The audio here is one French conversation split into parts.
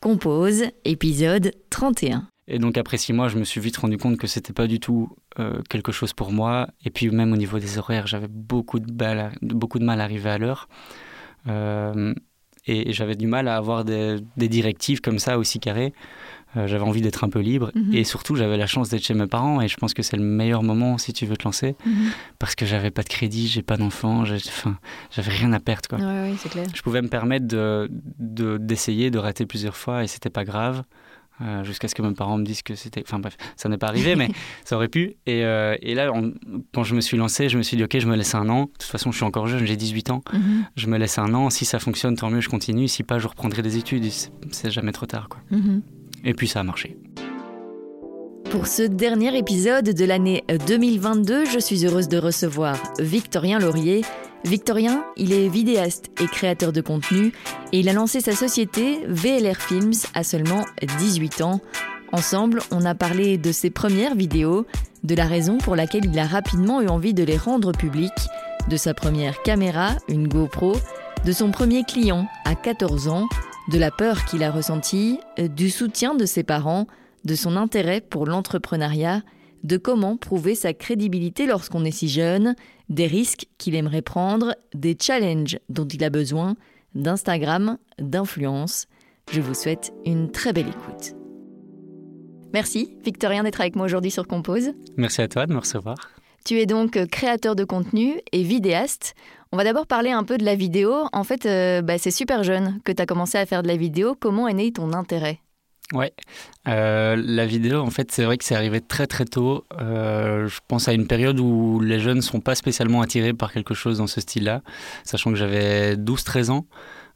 Compose, épisode 31. Et donc après six mois, je me suis vite rendu compte que c'était pas du tout euh, quelque chose pour moi. Et puis même au niveau des horaires, j'avais beaucoup de, beaucoup de mal à arriver à l'heure. Euh, et, j'avais du mal à avoir des, directives comme ça aussi carrées. Euh, j'avais envie d'être un peu libre mhm. et surtout j'avais la chance d'être chez mes parents et je pense que c'est le meilleur moment si tu veux te lancer mhm. parce que j'avais pas de crédit, j'ai pas d'enfant, j'avais rien à perdre quoi. clair. Je pouvais me permettre de d'essayer, de, rater plusieurs fois et c'était pas grave. Euh, jusqu'à ce que mes parents me disent que c'était. Enfin bref, ça n'est pas arrivé, mais ça aurait pu. Et, euh, et là, quand je me suis lancé, je me suis dit, OK, je me laisse un an. De toute façon, je suis encore jeune, j'ai 18 ans. Mhm. Je me laisse un an. Si ça fonctionne, tant mieux, je continue. Si pas, je reprendrai des études. C'est jamais trop tard. Quoi. Et puis ça a marché. Pour ce dernier épisode de l'année 2022, je suis heureuse de recevoir Victorien Laurier. Victorien, il est vidéaste et créateur de contenu et il a lancé sa société VLR Films à seulement 18 ans. Ensemble, on a parlé de ses premières vidéos, de la raison pour laquelle il a rapidement eu envie de les rendre publiques, de sa première caméra, une GoPro, de son premier client à 14 ans, de la peur qu'il a ressentie, euh, du soutien de ses parents, de son intérêt pour l'entrepreneuriat, de comment prouver sa crédibilité lorsqu'on est si jeune, des risques qu'il aimerait prendre, des challenges dont il a besoin, d'Instagram, d'influence. Je vous souhaite une très belle écoute. Merci Victorien d'être avec moi aujourd'hui sur Compose. Merci à toi de me recevoir. Tu es donc créateur de contenu et vidéaste. On va d'abord parler un peu de la vidéo. En fait, euh, bah, c'est super jeune que tu as commencé à faire de la vidéo. Comment est né ton intérêt? Ouais, euh, la vidéo, en fait, c'est vrai que c'est arrivé très très tôt. Euh, je pense à une période où les jeunes ne sont pas spécialement attirés par quelque chose dans ce style-là, sachant que j'avais 12-13 ans.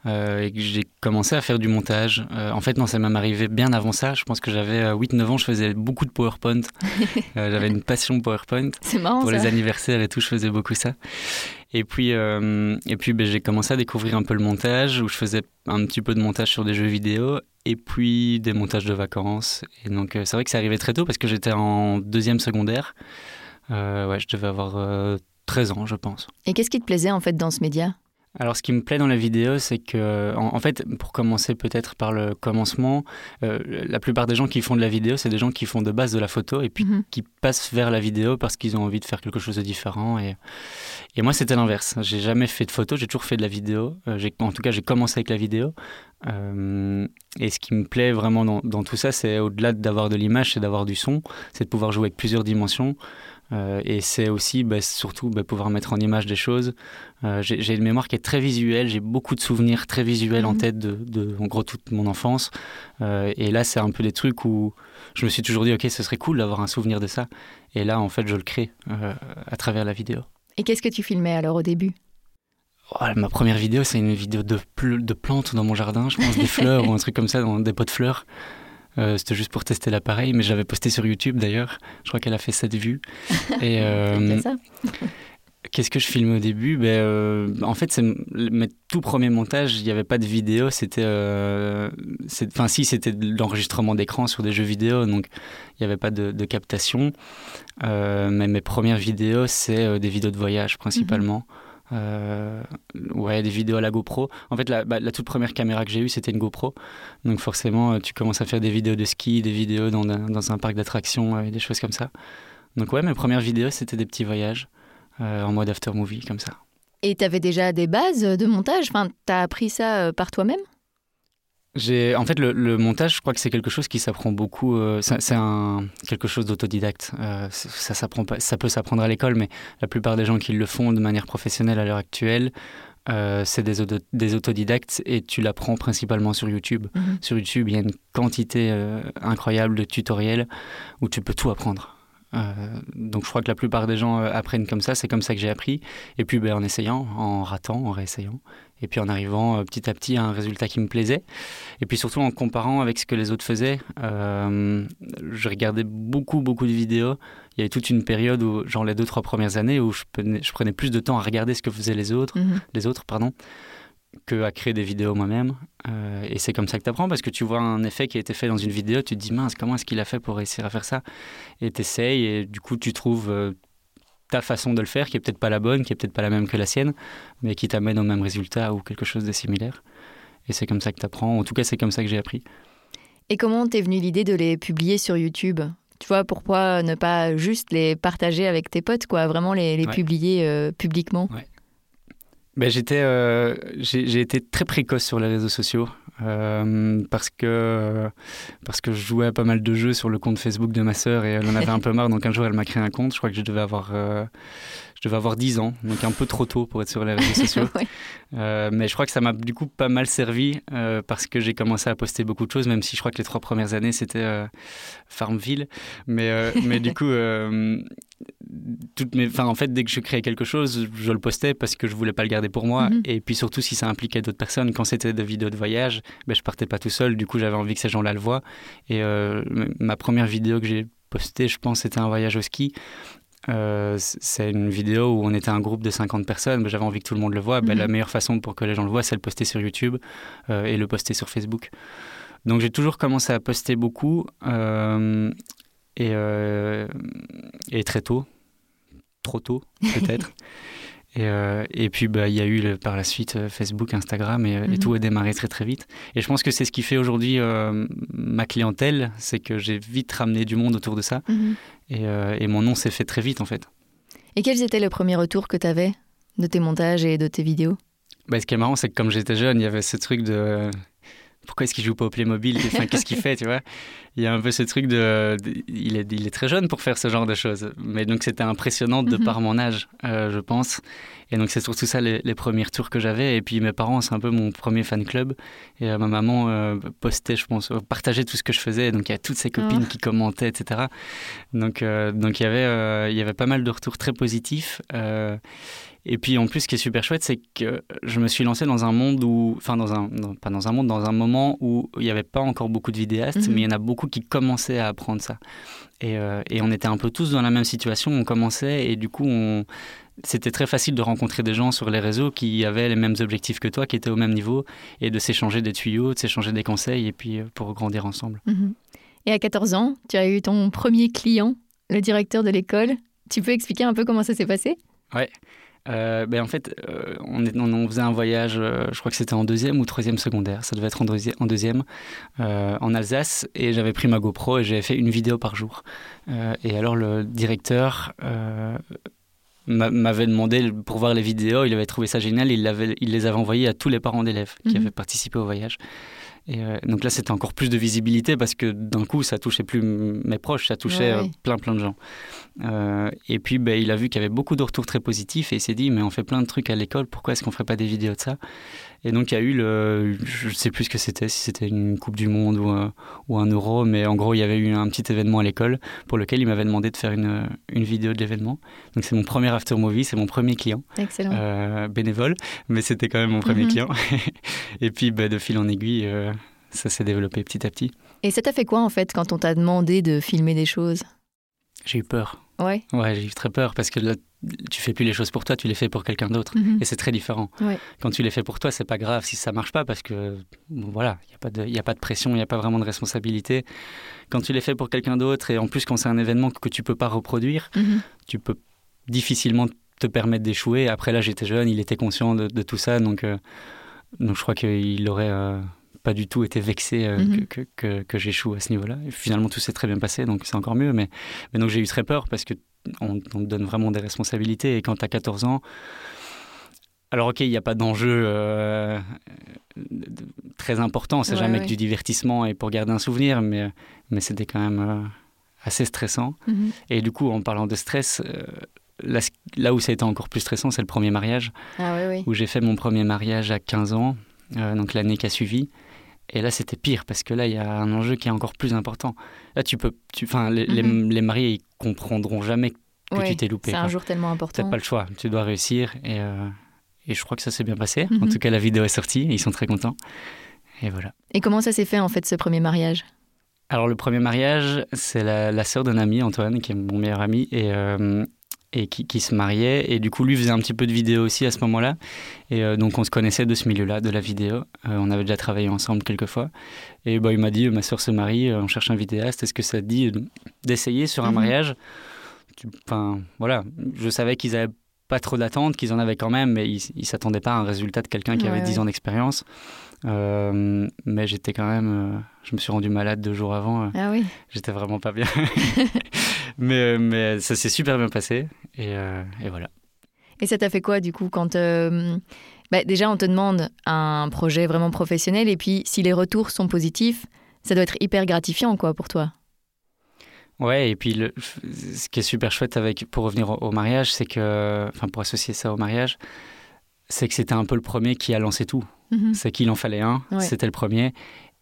Euh, et que j'ai commencé à faire du montage. Euh, en fait, non, ça m'est arrivé bien avant ça. Je pense que j'avais 8-9 euh, ans, je faisais beaucoup de PowerPoint. j'avais une passion PowerPoint. C'est marrant. Pour les anniversaires et tout, je faisais beaucoup ça. Et puis, et puis ben, j'ai commencé à découvrir un peu le montage, où je faisais un petit peu de montage sur des jeux vidéo, et puis des montages de vacances. Et donc, c'est vrai que ça arrivait très tôt parce que j'étais en deuxième secondaire. ouais, je devais avoir 13 ans, je pense. Et qu'est-ce qui te plaisait en fait dans ce média? Alors, ce qui me plaît dans la vidéo, c'est que, en, fait, pour commencer peut-être par le commencement, euh, la plupart des gens qui font de la vidéo, c'est des gens qui font de base de la photo et puis mhm. qui passent vers la vidéo parce qu'ils ont envie de faire quelque chose de différent. Et, et moi, c'était l'inverse. J'ai jamais fait de photo, j'ai toujours fait de la vidéo. Euh, en tout cas, j'ai commencé avec la vidéo. Euh, et ce qui me plaît vraiment dans, dans tout ça, c'est au-delà d'avoir de l'image, c'est d'avoir du son, c'est de pouvoir jouer avec plusieurs dimensions. Euh, et c'est aussi bah, surtout bah, pouvoir mettre en image des choses. Euh, j'ai une mémoire qui est très visuelle, j'ai beaucoup de souvenirs très visuels en mhm. tête de, en gros toute mon enfance. Euh, et là, c'est un peu des trucs où je me suis toujours dit, ok, ce serait cool d'avoir un souvenir de ça. Et là, en fait, je le crée à travers la vidéo. Et qu'est-ce que tu filmais alors au début? Oh, Ma première vidéo, c'est une vidéo de, de plantes dans mon jardin, je pense, des fleurs ou un truc comme ça, dans des pots de fleurs. Euh, c'était juste pour tester l'appareil, mais j'avais posté sur YouTube d'ailleurs. Je crois qu'elle a fait 7 vues. Et euh, qu'est-ce que je filme au début? Ben, euh, En fait, c'est mes tout premiers montages, il n'y avait pas de vidéo. C'était, enfin si, c'était de l'enregistrement d'écran sur des jeux vidéo, donc il n'y avait pas de, captation. mais mes premières vidéos, c'est des vidéos de voyage principalement. Euh, ouais, des vidéos à la GoPro. En fait, la, bah, la toute première caméra que j'ai eue, c'était une GoPro. Donc forcément, euh, tu commences à faire des vidéos de ski, des vidéos dans, dans un parc d'attractions et des choses comme ça. Donc ouais, mes premières vidéos, c'était des petits voyages euh, en mode after movie, comme ça. Et tu avais déjà des bases de montage? Enfin, Tu as appris ça par toi-même? En fait, le, montage, je crois que c'est quelque chose qui s'apprend beaucoup. Euh, c'est un, quelque chose d'autodidacte. Euh, ça, s'apprend pas, ça peut s'apprendre à l'école, mais la plupart des gens qui le font de manière professionnelle à l'heure actuelle, euh, c'est des, des, autodidactes et tu l'apprends principalement sur YouTube. Mhm. Sur YouTube, il y a une quantité incroyable de tutoriels où tu peux tout apprendre. donc je crois que la plupart des gens apprennent comme ça, c'est comme ça que j'ai appris. Et puis ben, en essayant, en ratant, en réessayant. Et puis en arrivant euh, petit à petit à un résultat qui me plaisait. Et puis surtout en comparant avec ce que les autres faisaient, euh, je regardais beaucoup, beaucoup de vidéos. Il y avait toute une période où, genre les deux, trois premières années, où je prenais, je prenais plus de temps à regarder ce que faisaient les autres, mhm. les autres pardon, que à créer des vidéos moi-même. Euh, et c'est comme ça que tu apprends, parce que tu vois un effet qui a été fait dans une vidéo, tu te dis, mince, comment est-ce qu'il a fait pour réussir à faire ça? Et tu essayes, et du coup, tu trouves ta façon de le faire qui est peut-être pas la bonne, qui est peut-être pas la même que la sienne, mais qui t'amène au même résultat ou quelque chose de similaire. Et c'est comme ça que tu apprends. En tout cas, c'est comme ça que j'ai appris. Et comment t'es venue l'idée de les publier sur YouTube? Tu vois, pourquoi ne pas juste les partager avec tes potes, quoi Vraiment les, les Ouais. publier euh, publiquement? Ben, j'étais, euh, j'ai été très précoce sur les réseaux sociaux euh, parce que parce que je jouais à pas mal de jeux sur le compte Facebook de ma sœur et elle en avait un peu marre. Donc un jour, elle m'a créé un compte. Je crois que je devais avoir euh, devais avoir 10 ans, donc un peu trop tôt pour être sur les réseaux sociaux. Ouais. Euh, mais je crois que ça m'a du coup pas mal servi euh, parce que j'ai commencé à poster beaucoup de choses, même si je crois que les trois premières années c'était euh, Farmville. Mais, mais du coup, toutes mes, en fait, dès que je créais quelque chose, je le postais parce que je voulais pas le garder pour moi. Mhm. Et puis surtout, si ça impliquait d'autres personnes, quand c'était des vidéos de voyage, ben, je partais pas tout seul. Du coup, j'avais envie que ces gens-là le voient. Et ma première vidéo que j'ai postée, je pense, c'était un voyage au ski. Euh, c'est une vidéo où on était un groupe de 50 personnes, ben, j'avais envie que tout le monde le voit. Ben, Mhm. la meilleure façon pour que les gens le voient, c'est le poster sur YouTube euh, et le poster sur Facebook. Donc j'ai toujours commencé à poster beaucoup euh, et, euh, et très tôt, trop tôt peut-être. et, et puis bah, il y a eu le- par la suite Facebook, Instagram et, et Mhm. tout a démarré très très vite. Et je pense que c'est ce qui fait aujourd'hui ma clientèle, c'est que j'ai vite ramené du monde autour de ça Mhm. Et, euh, et mon nom s'est fait très vite en fait. Et quels étaient les premiers retours que tu avais de tes montages et de tes vidéos? Bah, ce qui est marrant, c'est que comme j'étais jeune, il y avait ce truc de pourquoi est-ce qu'il joue pas au Playmobil? Enfin, qu'est-ce qu'il fait, tu vois? Il y a un peu ce truc de, de- il, est, il est très jeune pour faire ce genre de choses. Mais donc c'était impressionnant de Mhm. par mon âge, euh, je pense. Et donc c'est surtout ça les, les premiers retours que j'avais. Et puis mes parents, c'est un peu mon premier fan club. Et euh, ma maman euh, postait, je pense, partageait tout ce que je faisais. Donc il y a toutes ses copines Ah. qui commentaient, etc. Donc donc il y avait il y avait pas mal de retours très positifs. Et puis en plus, ce qui est super chouette, c'est que je me suis lancé dans un monde où, enfin dans un, non, pas dans un monde, dans un moment où il n'y avait pas encore beaucoup de vidéastes, Mhm. mais il y en a beaucoup qui commençaient à apprendre ça. Et, euh, et on était un peu tous dans la même situation, on commençait et du coup, on... c'était très facile de rencontrer des gens sur les réseaux qui avaient les mêmes objectifs que toi, qui étaient au même niveau, et de s'échanger des tuyaux, de s'échanger des conseils, et puis euh, pour grandir ensemble. Mhm. Et à 14 ans, tu as eu ton premier client, le directeur de l'école. Tu peux expliquer un peu comment ça s'est passé? Euh, ben en fait, euh, on, est- on, on faisait un voyage, euh, je crois que c'était en deuxième ou troisième secondaire, ça devait être en, deuxi- en deuxième, en Alsace, et j'avais pris ma GoPro et j'avais fait une vidéo par jour. Et alors le directeur m'a- m'avait demandé pour voir les vidéos, il avait trouvé ça génial, il, il les avait envoyées à tous les parents d'élèves qui Mhm. avaient participé au voyage. Et euh, donc là, c'était encore plus de visibilité parce que d'un coup, ça touchait plus mes proches, ça touchait Ouais, euh, ouais. plein plein de gens. Euh, et puis, ben, il a vu qu'il y avait beaucoup de retours très positifs et il s'est dit, mais on fait plein de trucs à l'école, pourquoi est-ce qu'on ferait pas des vidéos de ça? Et donc, il y a eu le, je sais plus ce que c'était, si c'était une Coupe du Monde ou un, ou un Euro, mais en gros, il y avait eu un petit événement à l'école pour lequel il m'avait demandé de faire une, une vidéo de l'événement. Donc, c'est mon premier after movie, c'est mon premier client Excellent. euh, bénévole, mais c'était quand même mon premier Mhm. client. et puis, ben, de fil en aiguille, euh, ça s'est développé petit à petit. Et ça t'a fait quoi en fait quand on t'a demandé de filmer des choses? J'ai eu peur. Ouais. Ouais, j'ai eu très peur parce que là, tu fais plus les choses pour toi, tu les fais pour quelqu'un d'autre. Mhm. Et c'est très différent. Ouais. Quand tu les fais pour toi, c'est pas grave si ça marche pas parce que bon, voilà, il n'y a, pas de- y a pas de pression, il n'y a pas vraiment de responsabilité. Quand tu les fais pour quelqu'un d'autre et en plus quand c'est un événement que tu peux pas reproduire, Mhm. tu peux difficilement te permettre d'échouer. Après là, j'étais jeune, il était conscient de, de tout ça, donc, euh, donc je crois qu'il aurait euh, pas du tout été vexé euh, Mhm. que, que, que- que j'échoue à ce niveau-là. Finalement, tout s'est très bien passé, donc c'est encore mieux. Mais, mais donc j'ai eu très peur parce que on, on te donne vraiment des responsabilités et quand tu as 14 ans. Alors ok, il n'y a pas d'enjeu euh, très important, c'est Ouais, jamais ouais. que du divertissement et pour garder un souvenir, mais, mais c'était quand même euh, assez stressant. Mhm. Et du coup, en parlant de stress, euh, là, là où ça a été encore plus stressant, c'est le premier mariage, Ah oui, oui. où j'ai fait mon premier mariage à 15 ans, donc l'année qui a suivi. Et là, c'était pire, parce que là, il y a un enjeu qui est encore plus important. Là, tu peux, tu, enfin, les, Mhm. les mariés, ils comprendront jamais que Ouais, tu t'es loupé. C'est un jour tellement T'as important. pas le choix, tu dois réussir. Et, euh, et je crois que ça s'est bien passé. En Mhm. tout cas, la vidéo est sortie, et ils sont très contents. Et voilà. Et comment ça s'est fait en fait ce premier mariage? Alors le premier mariage, c'est la, la sœur d'un ami, Antoine, qui est mon meilleur ami, et, euh, et qui, qui se mariait. Et du coup, lui faisait un petit peu de vidéo aussi à ce moment-là. Et euh, donc on se connaissait de ce milieu-là, de la vidéo. Euh, on avait déjà travaillé ensemble quelques fois. Et bah, il m'a dit, ma sœur se marie, euh, on cherche un vidéaste, est-ce que ça te dit d'essayer sur un Mhm. mariage? Enfin voilà, je savais qu'ils avaient pas trop d'attentes, qu'ils en avaient quand même, mais ils ne s'attendaient pas à un résultat de quelqu'un qui avait 10 ans d'expérience. mais j'étais quand même. je me suis rendu malade deux jours avant. ah oui. J'étais vraiment pas bien. mais, mais ça s'est super bien passé. Et, et voilà. Et ça t'a fait quoi du coup quand bah, déjà on te demande un projet vraiment professionnel et puis si les retours sont positifs, ça doit être hyper gratifiant quoi pour toi. Ouais, et puis le, ce qui est super chouette avec, pour revenir au, mariage, c'est que, enfin pour associer ça au mariage, c'est que c'était un peu le premier qui a lancé tout. Mhm. C'est qu'il en fallait un, c'était le premier.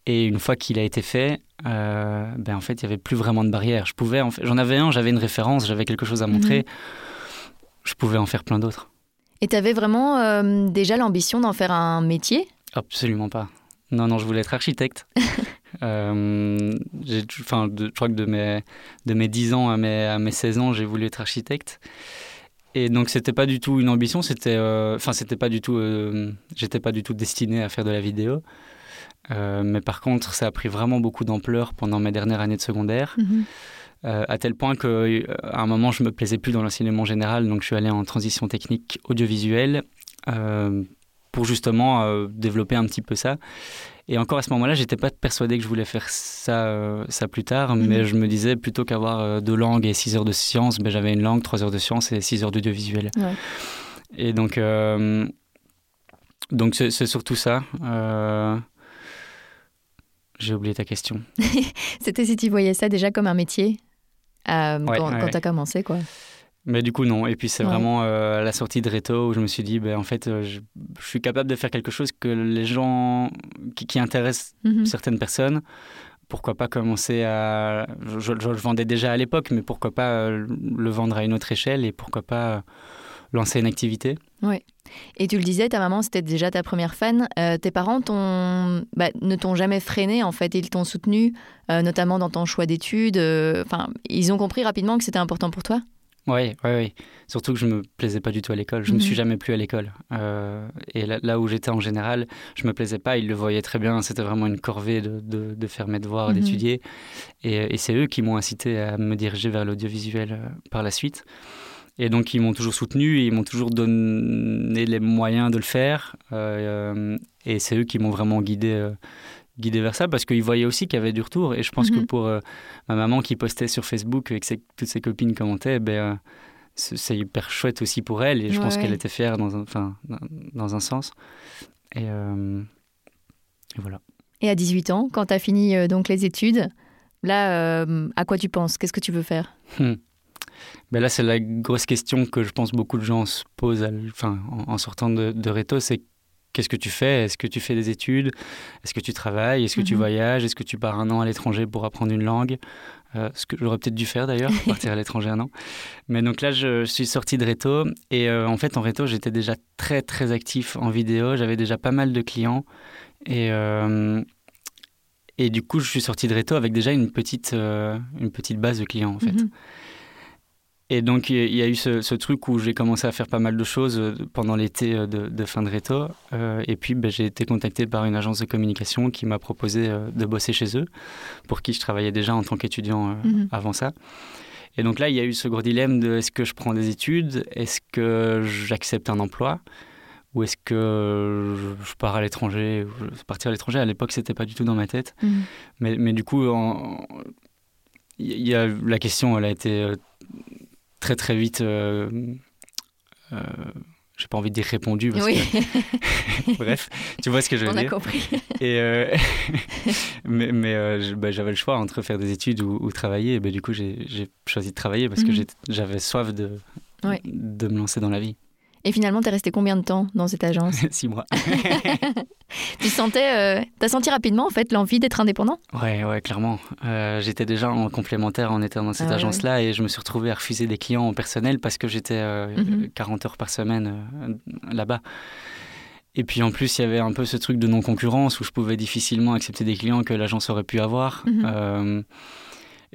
Et une fois qu'il a été fait, euh, ben en fait, il n'y avait plus vraiment de barrière. Je pouvais, j'en avais un, j'avais une référence, j'avais quelque chose à montrer. Mhm. Je pouvais en faire plein d'autres. Et tu avais vraiment euh, déjà l'ambition d'en faire un métier? Absolument pas. Non, non, je voulais être architecte. euh, enfin, je crois que de mes, de mes 10 ans à mes, à mes 16 ans, j'ai voulu être architecte. Et donc, c'était pas du tout une ambition, c'était. Euh, enfin, c'était pas du tout. Euh, j'étais pas du tout destiné à faire de la vidéo. mais par contre, ça a pris vraiment beaucoup d'ampleur pendant mes dernières années de secondaire. Euh, à tel point qu'à euh, un moment, je me plaisais plus dans l'enseignement général, donc je suis allé en transition technique audiovisuelle euh, pour justement développer un petit peu ça. Et encore à ce moment-là, j'étais pas persuadé que je voulais faire ça, ça plus tard, mhm. mais je me disais plutôt qu'avoir deux langues et six heures de sciences, ben, j'avais une langue, trois heures de sciences et six heures d'audiovisuel. Et donc, donc c'est, surtout ça. J'ai oublié ta question. C'était si tu voyais ça déjà comme un métier euh, quand, tu as commencé, quoi. Mais du coup, non. Et puis, c'est vraiment euh, à la sortie de Reto où je me suis dit, ben, en fait, euh, je, suis capable de faire quelque chose que les gens qui, qui intéressent mhm. certaines personnes. Pourquoi pas commencer à. Je, le vendais déjà à l'époque, mais pourquoi pas le vendre à une autre échelle et pourquoi pas lancer une activité Oui. Et tu le disais, ta maman, c'était déjà ta première fan. tes parents bah, ne t'ont jamais freiné, en fait. Ils t'ont soutenu, notamment dans ton choix d'études. Enfin, ils ont compris rapidement que c'était important pour toi? Oui, oui, oui. Surtout que je me plaisais pas du tout à l'école. Je ne me suis mhm. jamais plu à l'école. Euh, et là, où j'étais en général, je me plaisais pas. Ils le voyaient très bien. C'était vraiment une corvée de, de, faire mes devoirs, mhm. d'étudier. Et, et c'est eux qui m'ont incité à me diriger vers l'audiovisuel euh, par la suite. Et donc, ils m'ont toujours soutenu, ils m'ont toujours donné les moyens de le faire. Euh, et c'est eux qui m'ont vraiment guidé, euh, guidé vers ça parce qu'ils voyaient aussi qu'il y avait du retour. Et je pense que mhm. pour euh, ma maman qui postait sur Facebook et que toutes ses copines commentaient, ben, c'est hyper chouette aussi pour elle. Et je pense qu'elle était fière dans un, enfin, dans un sens. Et, voilà. Et à 18 ans, quand tu as fini donc les études, là, à quoi tu penses? Qu'est-ce que tu veux faire? Hmm. Ben là, c'est la grosse question que je pense beaucoup de gens se posent enfin, en, sortant de, de Reto, c'est qu'est-ce que tu fais? Est-ce que tu fais des études? Est-ce que tu travailles? Est-ce que tu mhm. voyages? Est-ce que tu pars un an à l'étranger pour apprendre une langue? Euh, Ce que j'aurais peut-être dû faire d'ailleurs, partir à l'étranger un an. Mais donc là, je, suis sorti de Reto. Et euh, en fait, en Reto, j'étais déjà très, très actif en vidéo. J'avais déjà pas mal de clients. Et, euh, et du coup, je suis sorti de Reto avec déjà une petite, une petite base de clients, en fait. Mhm. Et donc, il y a eu ce, truc où j'ai commencé à faire pas mal de choses euh, pendant l'été euh, de, fin de Reto. Euh, et puis, ben, j'ai été contacté par une agence de communication qui m'a proposé de bosser chez eux, pour qui je travaillais déjà en tant qu'étudiant mhm. avant ça. Et donc là, il y a eu ce gros dilemme de est-ce que je prends des études, est-ce que j'accepte un emploi, ou est-ce que je, pars à l'étranger. Partir à l'étranger, à l'époque, c'était pas du tout dans ma tête. Mhm. Mais, mais, du coup, il y a, la question, elle a été très très vite. Euh, euh, j'ai pas envie de dire répondu. Parce oui. que... Bref, tu vois ce que je veux On dire. On a compris. Et euh, mais, mais euh, bah, j'avais le choix entre faire des études ou, travailler. Et bah, du coup, j'ai choisi de travailler parce que mhm. j'avais soif de, de me lancer dans la vie. Et finalement, tu es resté combien de temps dans cette agence Six mois. tu sentais, euh, as senti rapidement en fait l'envie d'être indépendant Ouais, ouais, clairement. Euh, j'étais déjà en complémentaire en étant dans cette ah agence-là et je me suis retrouvé à refuser des clients en personnel parce que j'étais 40 euh, mhm. heures par semaine là-bas. Et puis en plus, il y avait un peu ce truc de non-concurrence où je pouvais difficilement accepter des clients que l'agence aurait pu avoir. Mhm.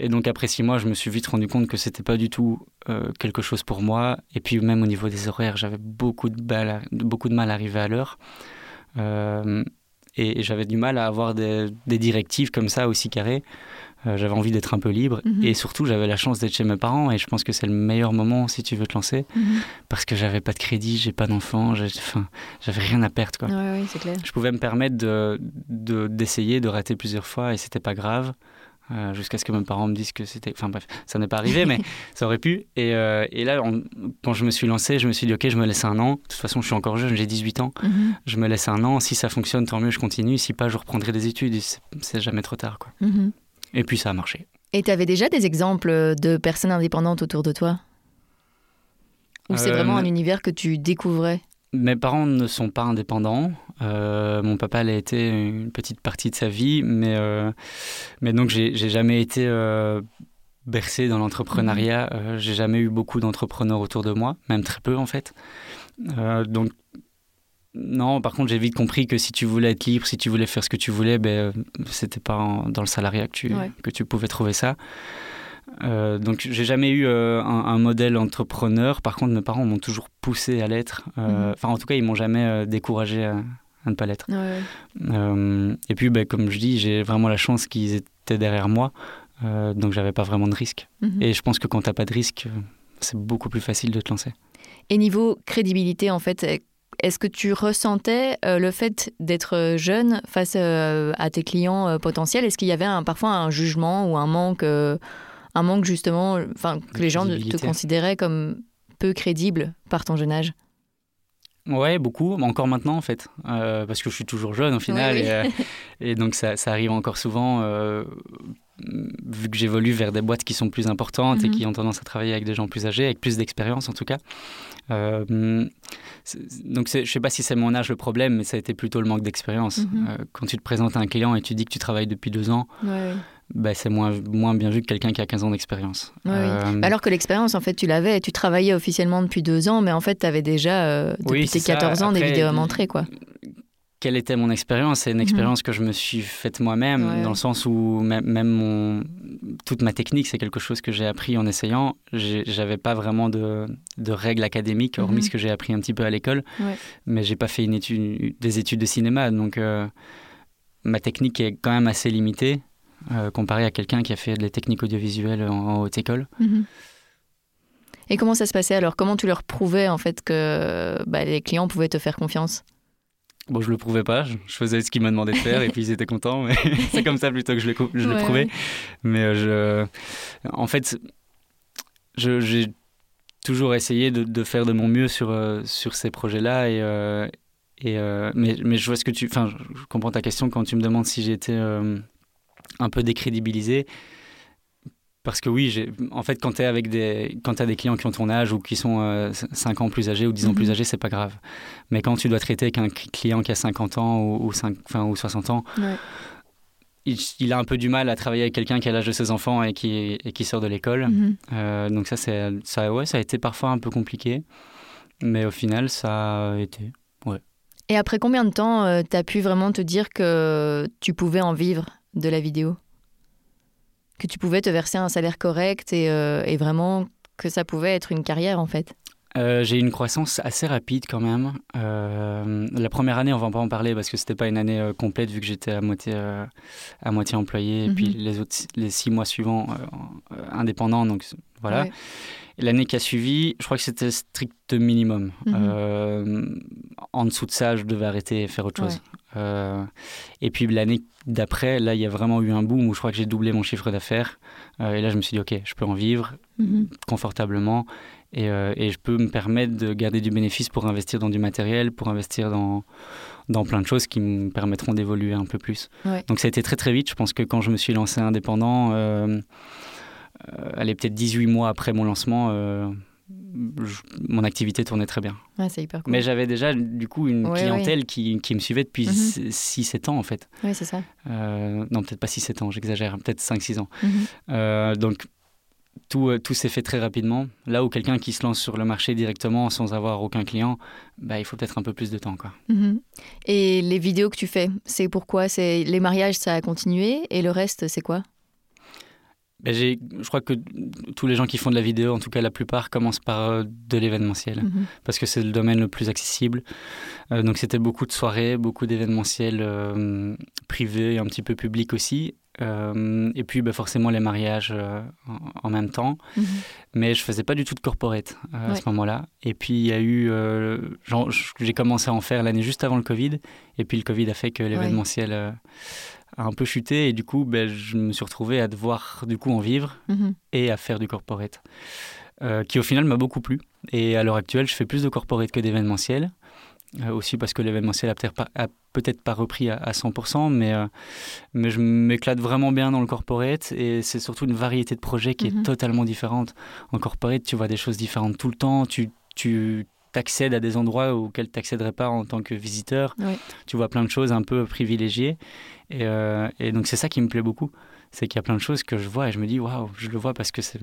Et donc après six mois, je me suis vite rendu compte que c'était pas du tout euh, quelque chose pour moi. Et puis même au niveau des horaires, j'avais beaucoup de mal, à, beaucoup de mal à arriver à l'heure. Euh, et, j'avais du mal à avoir des, directives comme ça aussi carrées. Euh, j'avais envie d'être un peu libre mhm. et surtout j'avais la chance d'être chez mes parents et je pense que c'est le meilleur moment si tu veux te lancer mhm. parce que j'avais pas de crédit, j'ai pas d'enfant, j'avais rien à perdre quoi. clair. Je pouvais me permettre de d'essayer, de, rater plusieurs fois et c'était pas grave. Euh, jusqu'à ce que mes parents me disent que c'était. Enfin bref, ça n'est pas arrivé, mais ça aurait pu. Et, euh, et là, quand je me suis lancé, je me suis dit, ok, je me laisse un an. De toute façon, je suis encore jeune, j'ai 18 ans. Mhm. Je me laisse un an. Si ça fonctionne, tant mieux, je continue. Si pas, je reprendrai des études. C'est jamais trop tard. Quoi. Mhm. Et puis ça a marché. Et tu avais déjà des exemples de personnes indépendantes autour de toi? Ou c'est vraiment euh, un univers que tu découvrais? Mes parents ne sont pas indépendants. Euh, mon papa l'a été une petite partie de sa vie, mais, euh, mais donc j'ai jamais été euh, bercé dans l'entrepreneuriat. Mhm. j'ai jamais eu beaucoup d'entrepreneurs autour de moi, même très peu en fait. donc non, par contre j'ai vite compris que si tu voulais être libre, si tu voulais faire ce que tu voulais, ben c'était pas dans le salariat que tu, que tu pouvais trouver ça. Euh, donc j'ai jamais eu euh, un, modèle entrepreneur. Par contre, mes parents m'ont toujours poussé à l'être. Euh, mhm. Enfin, en tout cas, ils m'ont jamais découragé à, ne pas l'être. et puis, ben, comme je dis, j'ai vraiment la chance qu'ils étaient derrière moi. donc j'avais pas vraiment de risque. Mhm. Et je pense que quand t'as pas de risque, c'est beaucoup plus facile de te lancer. Et niveau crédibilité, en fait, est-ce que tu ressentais le fait d'être jeune face à tes clients potentiels? Est-ce qu'il y avait un, parfois un jugement ou un manque un manque justement, enfin que les gens te considéraient comme peu crédible par ton jeune âge? Ouais, beaucoup, encore maintenant en fait, euh, parce que je suis toujours jeune au final, euh, Et, donc ça, arrive encore souvent, euh, vu que j'évolue vers des boîtes qui sont plus importantes et mhm. qui ont tendance à travailler avec des gens plus âgés, avec plus d'expérience en tout cas. donc je sais pas si c'est mon âge le problème, mais ça a été plutôt le manque d'expérience. Mhm. quand tu te présentes à un client et tu dis que tu travailles depuis deux ans, ouais bah, c'est moins, moins bien vu que quelqu'un qui a 15 ans d'expérience. Euh, Alors que l'expérience, en fait, tu l'avais, tu travaillais officiellement depuis deux ans, mais en fait, tu avais déjà, euh, depuis tes 14 ans, des vidéos à montrer. Quoi. Quelle était mon expérience C'est une mhm. expérience que je me suis faite moi-même, dans le sens où même mon, toute ma technique, c'est quelque chose que j'ai appris en essayant. J'avais pas vraiment de, de règles académiques, hormis mhm. ce que j'ai appris un petit peu à l'école, mais j'ai pas fait une étude, des études de cinéma, donc euh, ma technique est quand même assez limitée. Euh, comparé à quelqu'un qui a fait des techniques audiovisuelles en, haute école. Mhm. Et comment ça se passait alors? Comment tu leur prouvais en fait que bah, les clients pouvaient te faire confiance? Bon, je le prouvais pas, je, faisais ce qu'ils m'ont demandé de faire et puis ils étaient contents, mais c'est comme ça plutôt que je, je le prouvais. Mais euh, je, en fait, j'ai toujours essayé de, faire de mon mieux sur, euh, sur ces projets-là. Et, et, mais, mais, je vois ce que tu. Enfin, je comprends ta question quand tu me demandes si j'étais un peu décrédibilisé. Parce que oui, en fait, quand tu avec des, quand as des clients qui ont ton âge ou qui sont 5 euh, ans plus âgés ou 10 ans plus mhm. âgés, c'est pas grave. Mais quand tu dois traiter avec un client qui a 50 ans ou, ou, 5, enfin, ou 60 ans, il, a un peu du mal à travailler avec quelqu'un qui a l'âge de ses enfants et qui, et qui sort de l'école. Mhm. Euh, donc ça, ça, ouais, ça a été parfois un peu compliqué. Mais au final, ça a été. Ouais. Et après combien de temps euh, tu as pu vraiment te dire que tu pouvais en vivre de la vidéo? Que tu pouvais te verser un salaire correct et, euh, vraiment que ça pouvait être une carrière en fait euh, j'ai eu une croissance assez rapide quand même. Euh, la première année, on va pas en parler parce que c'était pas une année complète vu que j'étais à moitié à moitié employé et puis mhm. les autres les six mois suivants indépendant. Donc voilà. L'année qui a suivi, je crois que c'était strict minimum. Mhm. en dessous de ça, je devais arrêter et faire autre chose. Euh, et puis l'année d'après, là, il y a vraiment eu un boom où je crois que j'ai doublé mon chiffre d'affaires. Euh, et là, je me suis dit, OK, je peux en vivre mhm. confortablement et, euh, et, je peux me permettre de garder du bénéfice pour investir dans du matériel, pour investir dans, dans plein de choses qui me permettront d'évoluer un peu plus. Donc ça a été très très vite. Je pense que quand je me suis lancé indépendant, allez, peut-être 18 mois après mon lancement, mon activité tournait très bien. c'est hyper cool. Mais j'avais déjà du coup une clientèle Qui, qui, me suivait depuis 6-7 mhm. ans en fait. Oui, c'est ça. Euh, non, peut-être pas 6-7 ans, j'exagère, peut-être 5-6 ans. Mhm. Euh, donc tout, euh, tout s'est fait très rapidement. Là où quelqu'un qui se lance sur le marché directement sans avoir aucun client, bah, il faut peut-être un peu plus de temps. Quoi. Mhm. Et les vidéos que tu fais, c'est pourquoi? C'est Les mariages, ça a continué et le reste, c'est quoi? Ben, je crois que tous les gens qui font de la vidéo, en tout cas la plupart, commencent par euh, de l'événementiel, mhm. parce que c'est le domaine le plus accessible. Euh, donc c'était beaucoup de soirées, beaucoup d'événementiels euh, privés et un petit peu publics aussi. et puis ben, forcément les mariages en, même temps. Mhm. Mais je faisais pas du tout de corporate à ce moment-là. Et puis il y a eu, j'ai commencé à en faire l'année juste avant le Covid. Et puis le Covid a fait que l'événementiel a un peu chuté et du coup, ben, je me suis retrouvé à devoir du coup en vivre mhm. et à faire du corporate, euh, qui au final m'a beaucoup plu. Et à l'heure actuelle, je fais plus de corporate que d'événementiel. Euh, aussi parce que l'événementiel a peut-être pas, repris à, 100%, mais, euh, mais je m'éclate vraiment bien dans le corporate et c'est surtout une variété de projets qui est mhm. totalement différente. En corporate, tu vois des choses différentes tout le temps, tu, tu accèdes à des endroits auxquels tu n'accéderais pas en tant que visiteur. Tu vois plein de choses un peu privilégiées. Euh, et, donc c'est ça qui me plaît beaucoup. C'est qu'il y a plein de choses que je vois et je me dis, waouh, je le vois parce que c'est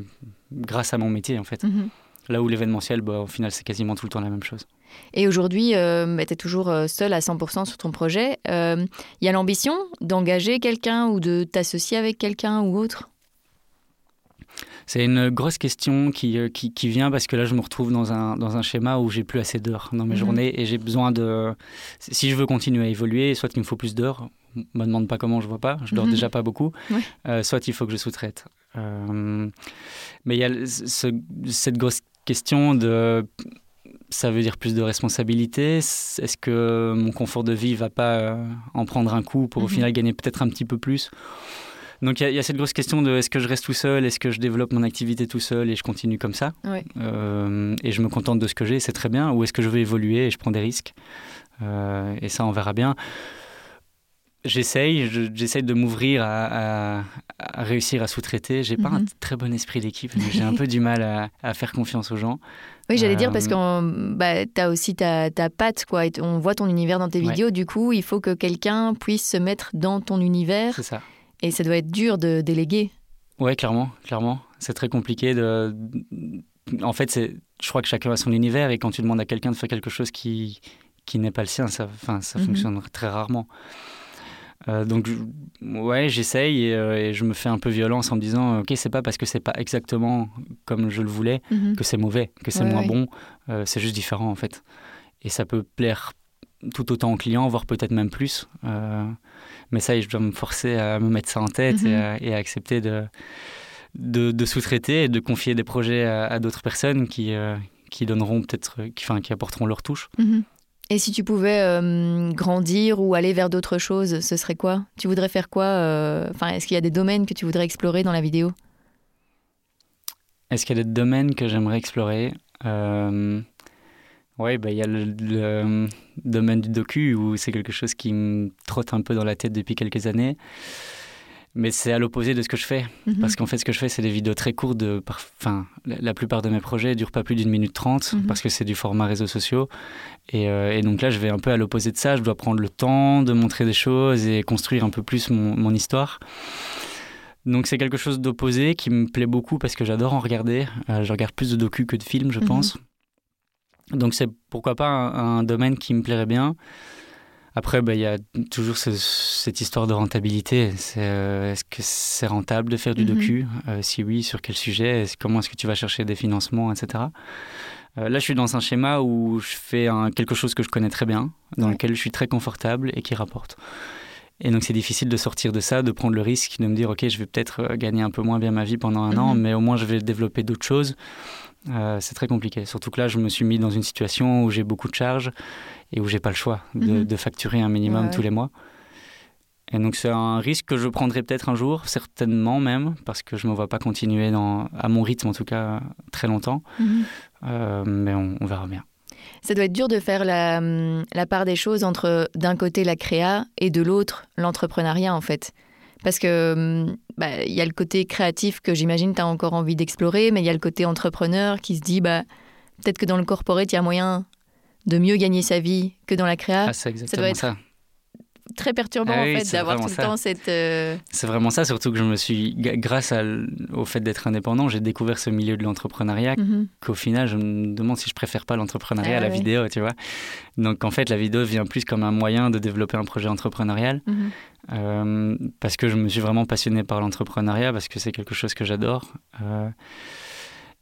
grâce à mon métier en fait. Mhm. Là où l'événementiel, bah, au final, c'est quasiment tout le temps la même chose. Et aujourd'hui, euh, bah, tu es toujours euh, seul à 100% sur ton projet. Il y a l'ambition d'engager quelqu'un ou de t'associer avec quelqu'un ou autre? C'est une grosse question qui, euh, qui, qui, vient parce que là, je me retrouve dans un, dans un schéma où j'ai plus assez d'heures dans mes mhm. journées et j'ai besoin de. Si je veux continuer à évoluer, soit il me faut plus d'heures, me demande pas comment, je vois pas, je dors mhm. déjà pas beaucoup, euh, soit il faut que je sous-traite. Euh, mais il y a cette grosse question de ça veut dire plus de responsabilité Est-ce que mon confort de vie va pas en prendre un coup pour au mhm. final gagner peut-être un petit peu plus donc il y, a cette grosse question de est-ce que je reste tout seul, est-ce que je développe mon activité tout seul et je continue comme ça euh, Et je me contente de ce que j'ai, c'est très bien. Ou est-ce que je veux évoluer et je prends des risques euh, Et ça, on verra bien. J'essaye, j'essaye de m'ouvrir à, réussir à sous-traiter. J'ai pas un mhm. très bon esprit d'équipe, j'ai un peu du mal à, faire confiance aux gens. Oui, j'allais dire parce euh, que bah, tu as aussi ta, ta patte, quoi. on voit ton univers dans tes vidéos. Du coup, il faut que quelqu'un puisse se mettre dans ton univers. C'est ça. Et ça doit être dur de déléguer. Ouais, clairement, clairement. C'est très compliqué de. En fait, c'est. Je crois que chacun a son univers et quand tu demandes à quelqu'un de faire quelque chose qui qui n'est pas le sien, ça, enfin, ça mhm. fonctionne très rarement. Euh, donc, ouais, j'essaye euh, et, je me fais un peu violence en me disant, ok, c'est pas parce que c'est pas exactement comme je le voulais mhm. que c'est mauvais, que c'est moins bon. Euh, c'est juste différent en fait. Et ça peut plaire tout autant aux clients, voire peut-être même plus. Mais ça, je dois me forcer à me mettre ça en tête et, mhm. à, accepter de, de, sous-traiter et de confier des projets à, d'autres personnes qui, euh, qui donneront peut-être, qui, enfin, qui apporteront leur touche. Mhm. Et si tu pouvais euh, grandir ou aller vers d'autres choses, ce serait quoi? Tu voudrais faire quoi euh, Enfin, est-ce qu'il y a des domaines que tu voudrais explorer dans la vidéo? Est-ce qu'il y a des domaines que j'aimerais explorer? Oui, bah, il y a le, euh, domaine du docu où c'est quelque chose qui me trotte un peu dans la tête depuis quelques années. Mais c'est à l'opposé de ce que je fais. Mhm. Parce qu'en fait, ce que je fais, c'est des vidéos très courtes. De, enfin, la, plupart de mes projets ne durent pas plus d'une minute trente mhm. parce que c'est du format réseaux sociaux. Et, euh, et, donc là, je vais un peu à l'opposé de ça. Je dois prendre le temps de montrer des choses et construire un peu plus mon, mon histoire. Donc c'est quelque chose d'opposé qui me plaît beaucoup parce que j'adore en regarder. Euh, je regarde plus de docu que de films, je mhm. pense. Donc c'est pourquoi pas un, domaine qui me plairait bien. Après, bah, il y a toujours cette histoire de rentabilité. Euh, est-ce que c'est rentable de faire du mhm. docu? Euh, Si oui, sur quel sujet? Comment est-ce que tu vas chercher des financements, etc. Euh, là, je suis dans un schéma où je fais quelque chose que je connais très bien, dans lequel je suis très confortable et qui rapporte. Et donc c'est difficile de sortir de ça, de prendre le risque, de me dire, OK, je vais peut-être gagner un peu moins bien ma vie pendant un an, mhm. mais au moins je vais développer d'autres choses. Euh, c'est très compliqué. Surtout que là, je me suis mis dans une situation où j'ai beaucoup de charges et où j'ai pas le choix de, mhm. facturer un minimum tous les mois. Et donc c'est un risque que je prendrai peut-être un jour, certainement même, parce que je ne me vois pas continuer dans, à mon rythme en tout cas très longtemps. Mhm. Euh, mais on, verra bien. Ça doit être dur de faire la, la part des choses entre d'un côté la créa et de l'autre l'entrepreneuriat en fait. Parce que hum, bah, y a le côté créatif que j'imagine tu as encore envie d'explorer, mais il y a le côté entrepreneur qui se dit bah, peut-être que dans le corporate, il y a moyen de mieux gagner sa vie que dans la créa. Ah, c'est exactement ça. Très perturbant Ah en fait d'avoir tout le ça. temps cette. euh, C'est vraiment ça, surtout que je me suis, grâce à au fait d'être indépendant, j'ai découvert ce milieu de l'entrepreneuriat mhm. qu'au final, je me demande si je préfère pas l'entrepreneuriat Ah à la ouais. vidéo, tu vois. Donc en fait, la vidéo vient plus comme un moyen de développer un projet entrepreneurial, Mhm. euh, parce que je me suis vraiment passionné par l'entrepreneuriat, parce que c'est quelque chose que j'adore. Euh,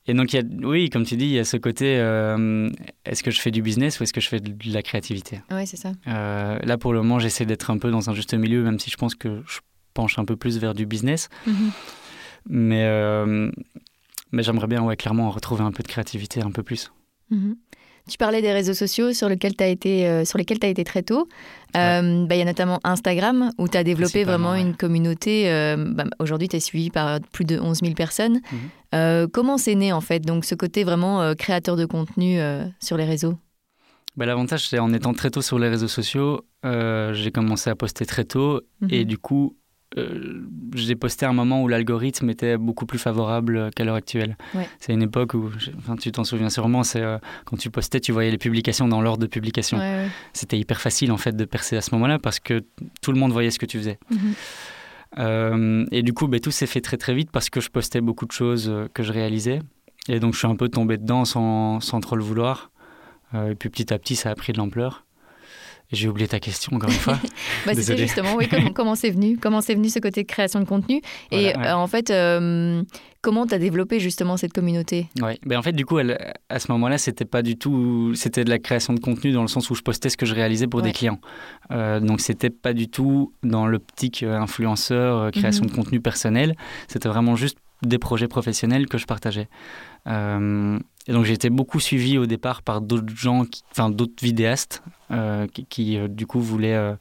et donc, il y a, oui, comme tu dis, il y a ce côté, euh, est-ce que je fais du business ou est-ce que je fais de la créativité? Ouais, c'est ça. Euh, Là, pour le moment, j'essaie d'être un peu dans un juste milieu, même si je pense que je penche un peu plus vers du business. Mhm. Mais, euh, mais j'aimerais bien, ouais, clairement, retrouver un peu de créativité, un peu plus. Mhm. Tu parlais des réseaux sociaux sur lesquels tu as été, euh, sur lesquels tu as été très tôt. Euh, bah, Il y a notamment Instagram où tu as développé vraiment ouais. une communauté. euh, bah, Aujourd'hui, tu es suivi par plus de 11 000 personnes. Mhm. Comment c'est né en fait Donc ce côté vraiment créateur de contenu sur les réseaux? Bah, L'avantage, c'est en étant très tôt sur les réseaux sociaux, j'ai commencé à poster très tôt. Et Mhm. du coup, euh, j'ai posté à un moment où l'algorithme était beaucoup plus favorable qu'à l'heure actuelle. Ouais. C'est une époque où, enfin, tu t'en souviens sûrement, c'est euh, quand tu postais, tu voyais les publications dans l'ordre de publication. Ouais, ouais. C'était hyper facile en fait de percer à ce moment-là parce que tout le monde voyait ce que tu faisais. Mhm. Euh, et du coup, ben, tout s'est fait très très vite parce que je postais beaucoup de choses que je réalisais. Et donc, je suis un peu tombé dedans sans, sans trop le vouloir. Et puis petit à petit, ça a pris de l'ampleur. J'ai oublié ta question encore une fois. Bah, C'était justement, oui, comment comment c'est venu Comment c'est venu ce côté de création de contenu Et ouais. euh, en fait, euh, comment tu as développé justement cette communauté? Ouais. Ben, en fait, du coup, elle- à ce moment-là, c'était pas du tout. C'était de la création de contenu dans le sens où je postais ce que je réalisais pour Ouais. des clients. Euh, donc, c'était pas du tout dans l'optique euh, influenceur, création Mhm. de contenu personnel. C'était vraiment juste des projets professionnels que je partageais. Et donc, j'ai été beaucoup suivi au départ par d'autres gens, qui- enfin, d'autres vidéastes euh, qui, qui, euh, du coup, voulaient. euh,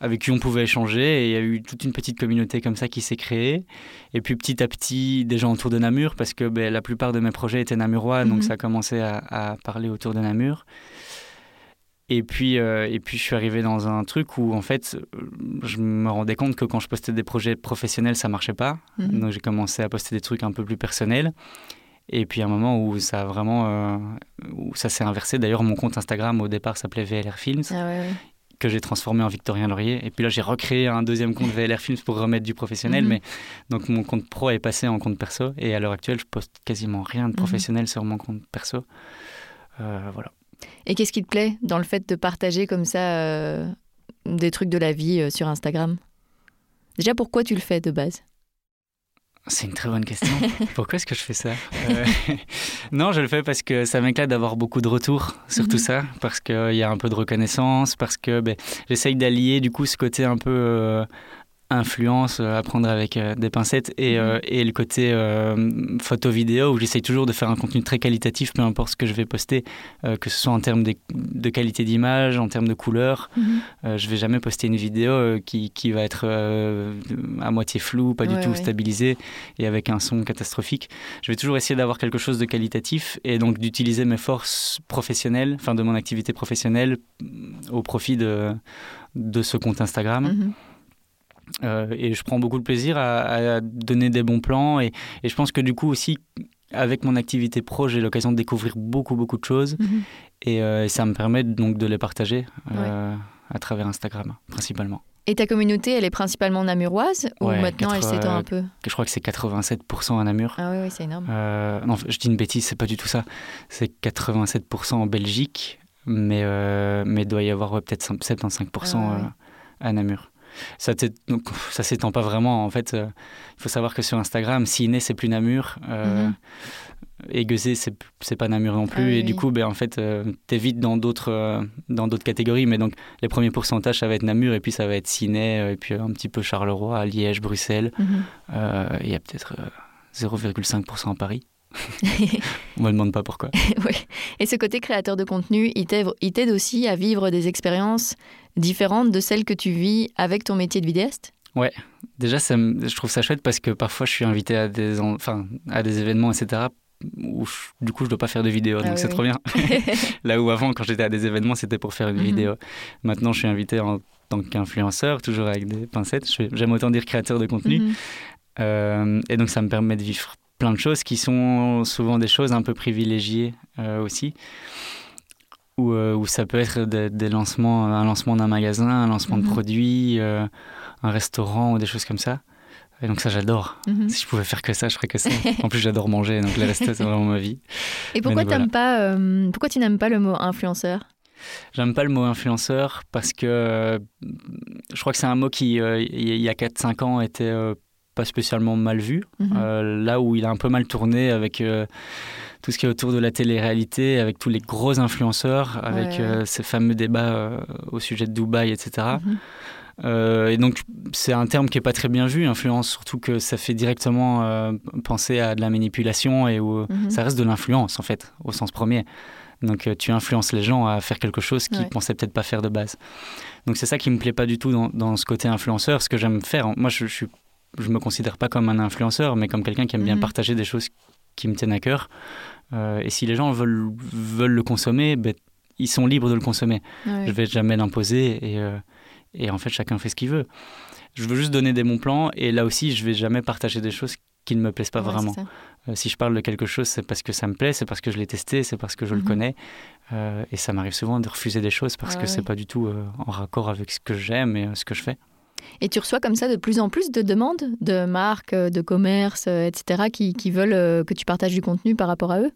avec qui on pouvait échanger. Et il y a eu toute une petite communauté comme ça qui s'est créée. Et puis petit à petit, des gens autour de Namur, parce que ben, la plupart de mes projets étaient namurois, Mhm. donc ça a commencé à, à parler autour de Namur. Et puis, et puis je suis arrivé dans un truc où en fait, je me rendais compte que quand je postais des projets professionnels, ça marchait pas. Mhm. Donc j'ai commencé à poster des trucs un peu plus personnels. Et puis à un moment où ça a vraiment, euh, où ça s'est inversé. D'ailleurs, mon compte Instagram au départ s'appelait VLR Films Ah ouais, ouais. que j'ai transformé en Victorien Laurier. Et puis là, j'ai recréé un deuxième compte VLR Films pour remettre du professionnel. Mhm. Mais donc mon compte pro est passé en compte perso. Et à l'heure actuelle, je poste quasiment rien de professionnel sur mon compte perso. Euh, voilà. Et qu'est-ce qui te plaît dans le fait de partager comme ça euh, des trucs de la vie euh, sur Instagram? Déjà, pourquoi tu le fais de base? C'est une très bonne question. Pourquoi est-ce que je fais ça Euh, Non, je le fais parce que ça m'éclate d'avoir beaucoup de retours sur tout Mhm. ça, parce qu'il y a un peu de reconnaissance, parce que ben, j'essaye d'allier du coup ce côté un peu euh, influence, euh, à prendre avec euh, des pincettes, et, euh, et le côté euh, photo-vidéo, où j'essaye toujours de faire un contenu très qualitatif, peu importe ce que je vais poster, que ce soit en termes de, de qualité d'image, en termes de couleur. Euh, je vais jamais poster une vidéo qui, qui va être à moitié floue, pas du tout ouais. stabilisée et avec un son catastrophique. Je vais toujours essayer d'avoir quelque chose de qualitatif et donc d'utiliser mes forces professionnelles, enfin de mon activité professionnelle au profit de, de ce compte Instagram. Mhm. Euh, et je prends beaucoup de plaisir à, à donner des bons plans et, et je pense que du coup aussi avec mon activité pro, j'ai l'occasion de découvrir beaucoup beaucoup de choses Mhm. et, euh, et ça me permet donc de les partager euh, à travers Instagram principalement. Et ta communauté, elle est principalement namuroise ou Ouais, maintenant elle 80, s'étend un peu? Je crois que c'est 87% à Namur. Ah oui, oui, c'est énorme. Euh, non, je dis une bêtise, c'est pas du tout ça. C'est 87% en Belgique, mais mais il doit y avoir ouais, peut-être 75% Ah à Namur. Ça donc, ça s'étend pas vraiment. En fait, euh, il faut savoir que sur Instagram, Ciné, c'est plus Namur. Euh, Mhm. Et Guezé, c'est pas Namur non plus. Ah oui, et du coup, ben, en fait, euh, dans d'autres euh, dans d'autres catégories. Mais donc, les premiers pourcentages, ça va être Namur, et puis ça va être Ciné, euh, et puis un petit peu Charleroi, Liège, Bruxelles. Mhm. Il y a peut-être euh, 0,5% à Paris. On me demande pas pourquoi. Oui. Et ce côté créateur de contenu, il t'aide aussi à vivre des expériences différentes de celles que tu vis avec ton métier de vidéaste? Déjà, ça je trouve ça chouette parce que parfois je suis invité à des, en- enfin, à des événements, etc. où je- du coup je dois pas faire de vidéo, Ah donc oui, c'est oui. trop bien. Là où avant, quand j'étais à des événements, c'était pour faire une Mhm. vidéo. Maintenant, je suis invité en tant qu'influenceur, toujours avec des pincettes. J'aime autant dire créateur de contenu. Mhm. Euh, et donc, ça me permet de vivre plein de choses qui sont souvent des choses un peu privilégiées euh, aussi. Ou, ou ça peut être des, lancements, un lancement d'un magasin, un lancement de mhm. produits, un restaurant ou des choses comme ça. Et donc ça, j'adore. Mhm. Si je pouvais faire que ça, je ferais que ça. en plus, j'adore manger, donc le reste, c'est vraiment ma vie. Et pourquoi, pas, pourquoi tu n'aimes pas le mot influenceur? J'aime pas le mot influenceur parce que euh, je crois que c'est un mot qui, euh, il y a 4-5 ans, était euh, pas spécialement mal vu. Mhm. là où il a un peu mal tourné avec tout ce qui est autour de la télé-réalité, avec tous les gros influenceurs, avec ces fameux débats au sujet de Dubaï, etc. Mhm. et donc, c'est un terme qui n'est pas très bien vu, influence, surtout que ça fait directement penser à de la manipulation et où mhm. ça reste de l'influence, en fait, au sens premier. Donc euh, tu influences les gens à faire quelque chose qu'ils ne pensaient peut-être pas faire de base. Donc c'est ça qui me plaît pas du tout dans, ce côté influenceur. Ce que j'aime faire, moi je, je, je me considère pas comme un influenceur, mais comme quelqu'un qui aime bien mhm. partager des choses qui me tiennent à cœur. Euh, et si les gens veulent, veulent le consommer, ben, ils sont libres de le consommer. Je Je vais jamais l'imposer et, euh, et en fait chacun fait ce qu'il veut. Je veux juste donner des bons plans et là aussi je vais jamais partager des choses qui ne me plaisent pas vraiment. Euh, si je parle de quelque chose, c'est parce que ça me plaît, c'est parce que je l'ai testé, c'est parce que je le mhm. connais. Et ça m'arrive souvent de refuser des choses parce que c'est pas du tout en raccord avec ce que j'aime et ce que je fais. Et tu reçois comme ça de plus en plus de demandes de marques, de commerces, etc., qui, qui veulent que tu partages du contenu par rapport à eux?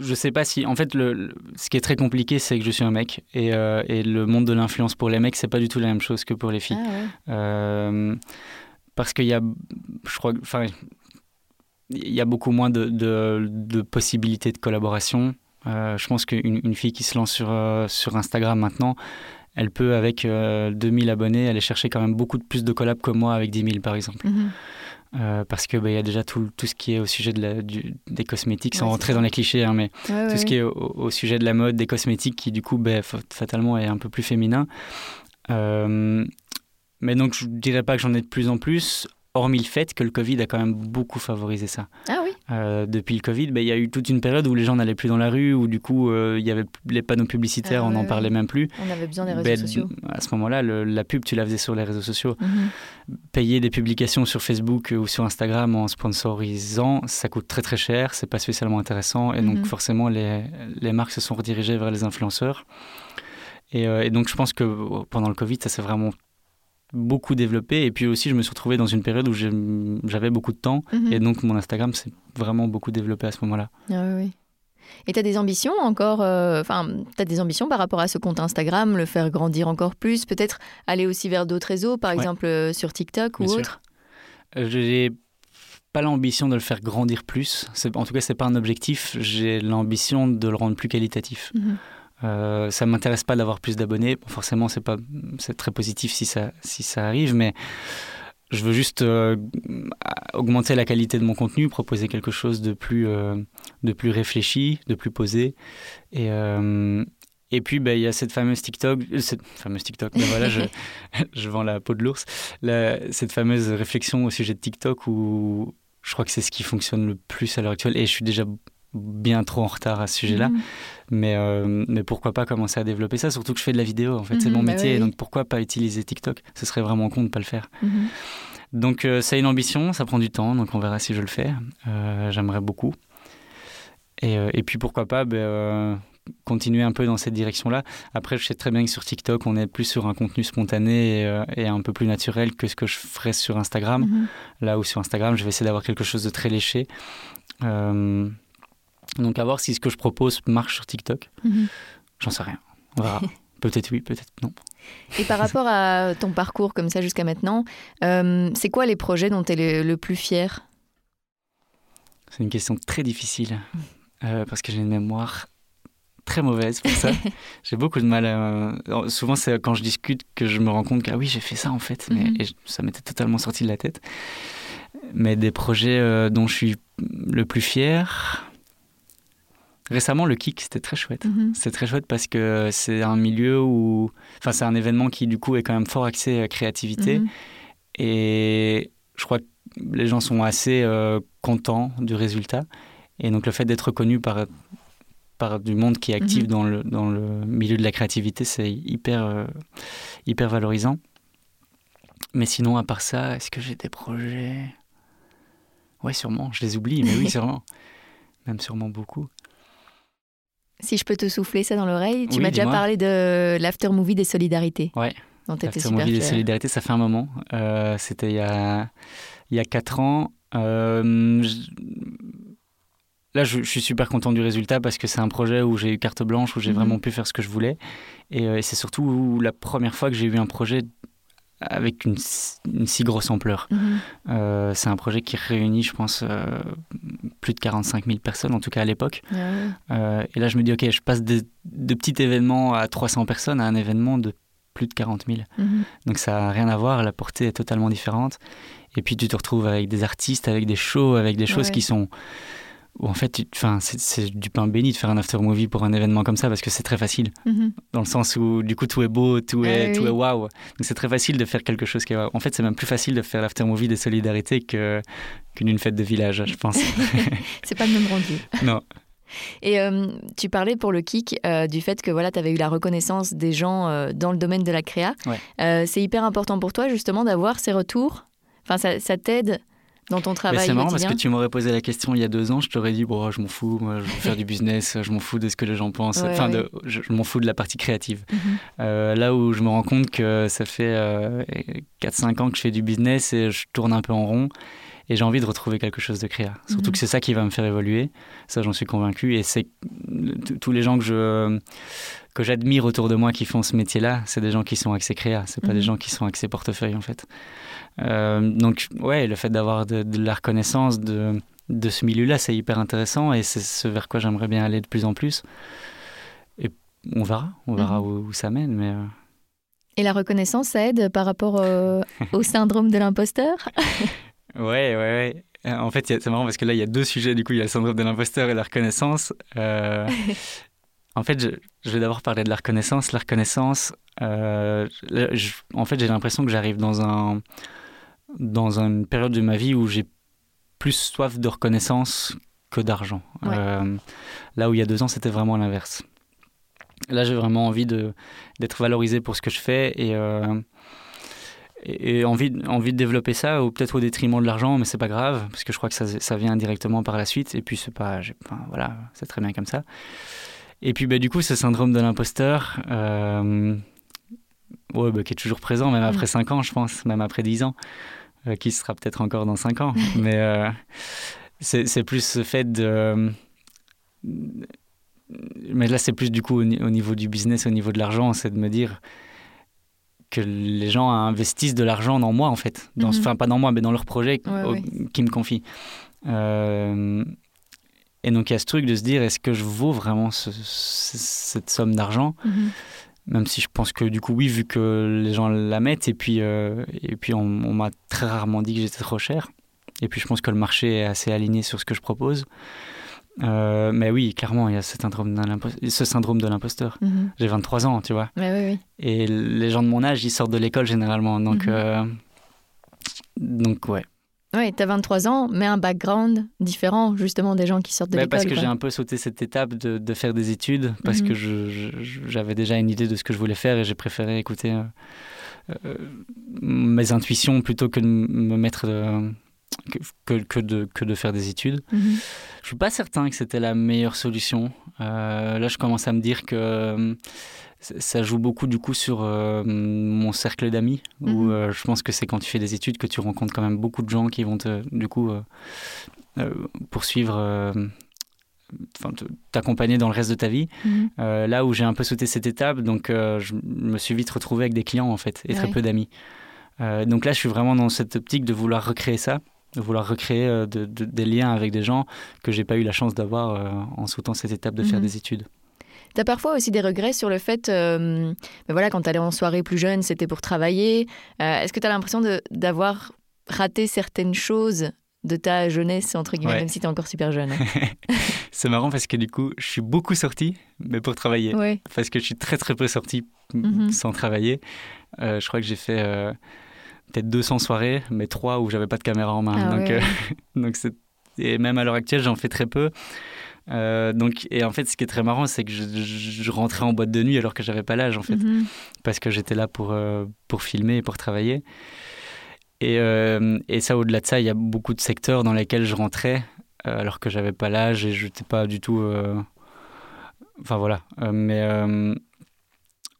Je sais pas si. En fait, le, ce qui est très compliqué, c'est que je suis un mec. Et, et le monde de l'influence pour les mecs, c'est pas du tout la même chose que pour les filles. Ah parce qu'il y a, je crois, enfin, il y a beaucoup moins de, de, possibilités de collaboration. Euh, je pense qu'une une fille qui se lance sur, euh, sur Instagram maintenant, elle peut, avec 2000 euh, abonnés, aller chercher quand même beaucoup plus de collabs que moi avec 10 000, par exemple. Mhm. parce qu'il bah, il y a déjà tout, tout, ce qui est au sujet de la, des cosmétiques, sans rentrer dans les clichés, hein, mais tout ce qui est au, sujet de la mode, des cosmétiques, qui du coup, bah, fatalement, est un peu plus féminin. Mais donc, je ne dirais pas que j'en ai de plus en plus, hormis le fait que le Covid a quand même beaucoup favorisé ça. Ah oui euh, Depuis le Covid, ben, il y a eu toute une période où les gens n'allaient plus dans la rue, où du coup, euh, il y avait les panneaux publicitaires, ah on n'en parlait même plus. On avait besoin des réseaux ben, sociaux. À ce moment-là, la pub, tu la faisais sur les réseaux sociaux. Mhm. Payer des publications sur Facebook ou sur Instagram en sponsorisant, ça coûte très très cher, c'est pas spécialement intéressant, et donc mhm. forcément, les, les marques se sont redirigées vers les influenceurs. Et, euh, et, donc, je pense que pendant le Covid, ça s'est vraiment beaucoup développé. Et puis aussi, je me suis retrouvé dans une période où j'avais beaucoup de temps. Mhm. Et donc, mon Instagram s'est vraiment beaucoup développé à ce moment-là. Ah oui, oui. Et tu as des ambitions encore euh, Enfin, tu as des ambitions par rapport à ce compte Instagram, le faire grandir encore plus, peut-être aller aussi vers d'autres réseaux, par exemple euh, sur TikTok ou autre? Euh, J'ai pas l'ambition de le faire grandir plus. En tout cas, c'est pas un objectif. J'ai l'ambition de le rendre plus qualitatif. Mhm. Euh, ça m'intéresse pas d'avoir plus d'abonnés. forcément, c'est pas, c'est très positif si ça, si ça arrive, mais je veux juste euh, augmenter la qualité de mon contenu, proposer quelque chose de plus, euh, de plus réfléchi, de plus posé. Et, et puis, ben, il y a cette fameuse TikTok, cette fameuse TikTok, ben voilà, je, je, vends la peau de l'ours, cette fameuse réflexion au sujet de TikTok où je crois que c'est ce qui fonctionne le plus à l'heure actuelle. Et je suis déjà bien trop en retard à ce sujet-là. Mhm. Mais, euh, mais pourquoi pas commencer à développer ça Surtout que je fais de la vidéo, en fait, c'est mon bah métier. Donc pourquoi pas utiliser TikTok? Ce serait vraiment con de ne pas le faire. Mhm. Donc euh, ça a une ambition, ça prend du temps, donc on verra si je le fais. Euh, j'aimerais beaucoup. Et, et, puis pourquoi pas ben, continuer un peu dans cette direction-là. Après, je sais très bien que sur TikTok, on est plus sur un contenu spontané et, un peu plus naturel que ce que je ferais sur Instagram. Là où sur Instagram, je vais essayer d'avoir quelque chose de très léché. Donc à voir si ce que je propose marche sur TikTok. Mhm. J'en sais rien. peut-être oui, peut-être non. Et par rapport à ton parcours comme ça jusqu'à maintenant, euh, c'est quoi les projets dont tu es le, plus fier? C'est une question très difficile euh, parce que j'ai une mémoire très mauvaise pour ça. j'ai beaucoup de mal. À... Souvent, c'est quand je discute que je me rends compte que ah oui, j'ai fait ça en fait, mais mhm. ça m'était totalement sorti de la tête. Mais des projets euh, dont je suis le plus fier, Récemment, le kick, c'était très chouette. Mhm. C'est très chouette parce que c'est un milieu où. Enfin, c'est un événement qui, du coup, est quand même fort axé à créativité. Mhm. Et je crois que les gens sont assez euh, contents du résultat. Et donc, le fait d'être reconnu par, par du monde qui est actif mhm. dans, le, dans le milieu de la créativité, c'est hyper, euh, hyper valorisant. Mais sinon, à part ça, est-ce que j'ai des projets? Ouais, sûrement. Je les oublie, mais oui, sûrement. Même sûrement beaucoup. Si je peux te souffler ça dans l'oreille, tu Oui, m'as déjà parlé de l'after movie des solidarités. Ouais. dont tu étais After super Movie des. Solidarités, ça fait un moment. Euh, C'était il y a, il y a 4 ans. Euh, je- Là, je, je suis super content du résultat parce que c'est un projet où j'ai eu carte blanche, où j'ai Mhm. vraiment pu faire ce que je voulais. Et, euh, et c'est surtout la première fois que j'ai eu un projet avec une, si- une si grosse ampleur. Mhm. Euh, c'est un projet qui réunit, je pense, euh, plus de 45 000 personnes, en tout cas à l'époque. Ah. Euh, et là, je me dis, OK, je passe de, de petits événements à 300 personnes à un événement de plus de 40 000. Mhm. Donc ça n'a rien à voir, la portée est totalement différente. Et puis tu te retrouves avec des artistes, avec des shows, avec des choses Ouais. qui sont... Où en fait, enfin, c'est- du pain béni de faire un after movie pour un événement comme ça parce que c'est très facile. Mhm. Dans le sens où du coup tout est beau, tout Ah est, tout oui. est waouh. Donc c'est très facile de faire quelque chose qui est waouh. En fait, c'est même plus facile de faire l'after movie des solidarités que qu'une une fête de village, je pense. C'est pas le même rendu. non. Et euh, tu parlais pour le kick euh, du fait que voilà, tu avais eu la reconnaissance des gens euh, dans le domaine de la créa. Ouais. Euh, c'est hyper important pour toi justement d'avoir ces retours? Enfin, ça, ça t'aide dans ton travail c'est marrant parce que tu m'aurais posé la question il y a deux ans, je t'aurais dit bon, je m'en fous, moi, je veux faire du business, je m'en fous de ce que les gens pensent, enfin, ouais. de- je, je m'en fous de la partie créative. Mhm. Euh, là où je me rends compte que ça fait euh, 4-5 ans que je fais du business et je tourne un peu en rond et j'ai envie de retrouver quelque chose de créa. Surtout Mhm. que c'est ça qui va me faire évoluer, ça j'en suis convaincu et c'est tous les gens que je que j'admire autour de moi qui font ce métier-là, c'est des gens qui sont axés créa, c'est pas Mhm. des gens qui sont axés portefeuille en fait. Euh, donc ouais, le fait d'avoir de, de la reconnaissance de de ce milieu-là, c'est hyper intéressant et c'est ce vers quoi j'aimerais bien aller de plus en plus. Et on verra, on verra Mhm. où, où ça mène, mais euh, Et la reconnaissance, ça aide par rapport euh, au syndrome de l'imposteur? Ouais, ouais, ouais. Euh, En fait, c'est marrant parce que là, il y a deux sujets. Du coup, il y a le syndrome de l'imposteur et la reconnaissance. Euh, en fait, je, je vais d'abord parler de la reconnaissance. La reconnaissance, euh, je- en fait, j'ai l'impression que j'arrive dans, un, dans une période de ma vie où j'ai plus soif de reconnaissance que d'argent. Ouais. Euh, là où il y a deux ans, c'était vraiment l'inverse. Là, j'ai vraiment envie d'être valorisé pour ce que je fais et, et, et envie, de- envie de développer ça, ou peut-être au détriment de l'argent, mais c'est pas grave, parce que je crois que ça, ça vient directement par la suite. Et puis, c'est pas. Enfin, voilà, c'est très bien comme ça. Et puis, bah, du coup, ce syndrome de l'imposteur, euh, ouais, bah, qui est toujours présent, même après 5 ans, je pense, même après 10 ans, euh, qui sera peut-être encore dans 5 ans. mais euh, c'est plus ce fait de. Mais là, c'est plus du coup au niveau du business, au niveau de l'argent, c'est de me dire que les gens investissent de l'argent dans moi, en fait. Dans, Mhm. Enfin, pas dans moi, mais dans leur projet Ouais, au- ouais. qui me confient. Euh, et donc, il y a ce truc de se dire est-ce que je vaux vraiment ce- ce- cette somme d'argent? Mhm. Même si je pense que, du coup, oui, vu que les gens la mettent. Et puis, euh, et puis on, on m'a très rarement dit que j'étais trop cher. Et puis, je pense que le marché est assez aligné sur ce que je propose. Euh, mais oui, clairement, il y a ce syndrome de l'imposteur. Mhm. J'ai 23 ans, tu vois. Et les gens de mon âge, ils sortent de l'école généralement. Donc, Mhm. euh, donc ouais. Ouais, t'as 23 ans, mais un background différent, justement, des gens qui sortent de Bah, l'école. parce que j'ai un peu sauté cette étape de, de faire des études, parce Mhm. que j'avais déjà une idée de ce que je voulais faire et j'ai préféré écouter euh, mes intuitions plutôt que de me mettre que, que, de, que de faire des études. Mhm. Je suis pas certain que c'était la meilleure solution. Euh, là, je commence à me dire que euh, ça- joue beaucoup du coup sur euh, mon cercle d'amis. Où Mhm. euh, je pense que c'est quand tu fais des études que tu rencontres quand même beaucoup de gens qui vont te, du coup, poursuivre, t'accompagner dans le reste de ta vie. Mhm. Euh, là où j'ai un peu sauté cette étape, donc euh, je me suis vite retrouvé avec des clients en fait et très peu d'amis. Euh, donc là, je suis vraiment dans cette optique de vouloir recréer ça, de vouloir recréer euh, de- de- des liens avec des gens que j'ai pas eu la chance d'avoir euh, en sautant cette étape de faire Mhm. des études. T'as parfois aussi des regrets sur le fait, euh, ben voilà, quand t'allais en soirée plus jeune, c'était pour travailler. Euh, Est-ce que t'as l'impression de- d'avoir raté certaines choses de ta jeunesse, entre guillemets, Ouais. même si t'es encore super jeune? Hein C'est marrant parce que du coup, je suis beaucoup sorti, mais pour travailler. Ouais. Parce que je suis très très peu sorti Mhm. sans travailler. Euh, je crois que j'ai fait peut-être 200 soirées, mais trois où j'avais pas de caméra en main. Ah donc, ouais, euh, donc c'est- et même à l'heure actuelle, j'en fais très peu. Euh, donc, et en fait, ce qui est très marrant, c'est que je, je- je rentrais en boîte de nuit alors que j'avais pas l'âge, en fait, Mhm. parce que j'étais là pour, euh, pour filmer et pour travailler. Et, euh, et ça, au-delà de ça, il y a beaucoup de secteurs dans lesquels je rentrais alors que j'avais pas l'âge et je n'étais pas du tout Enfin voilà. mais,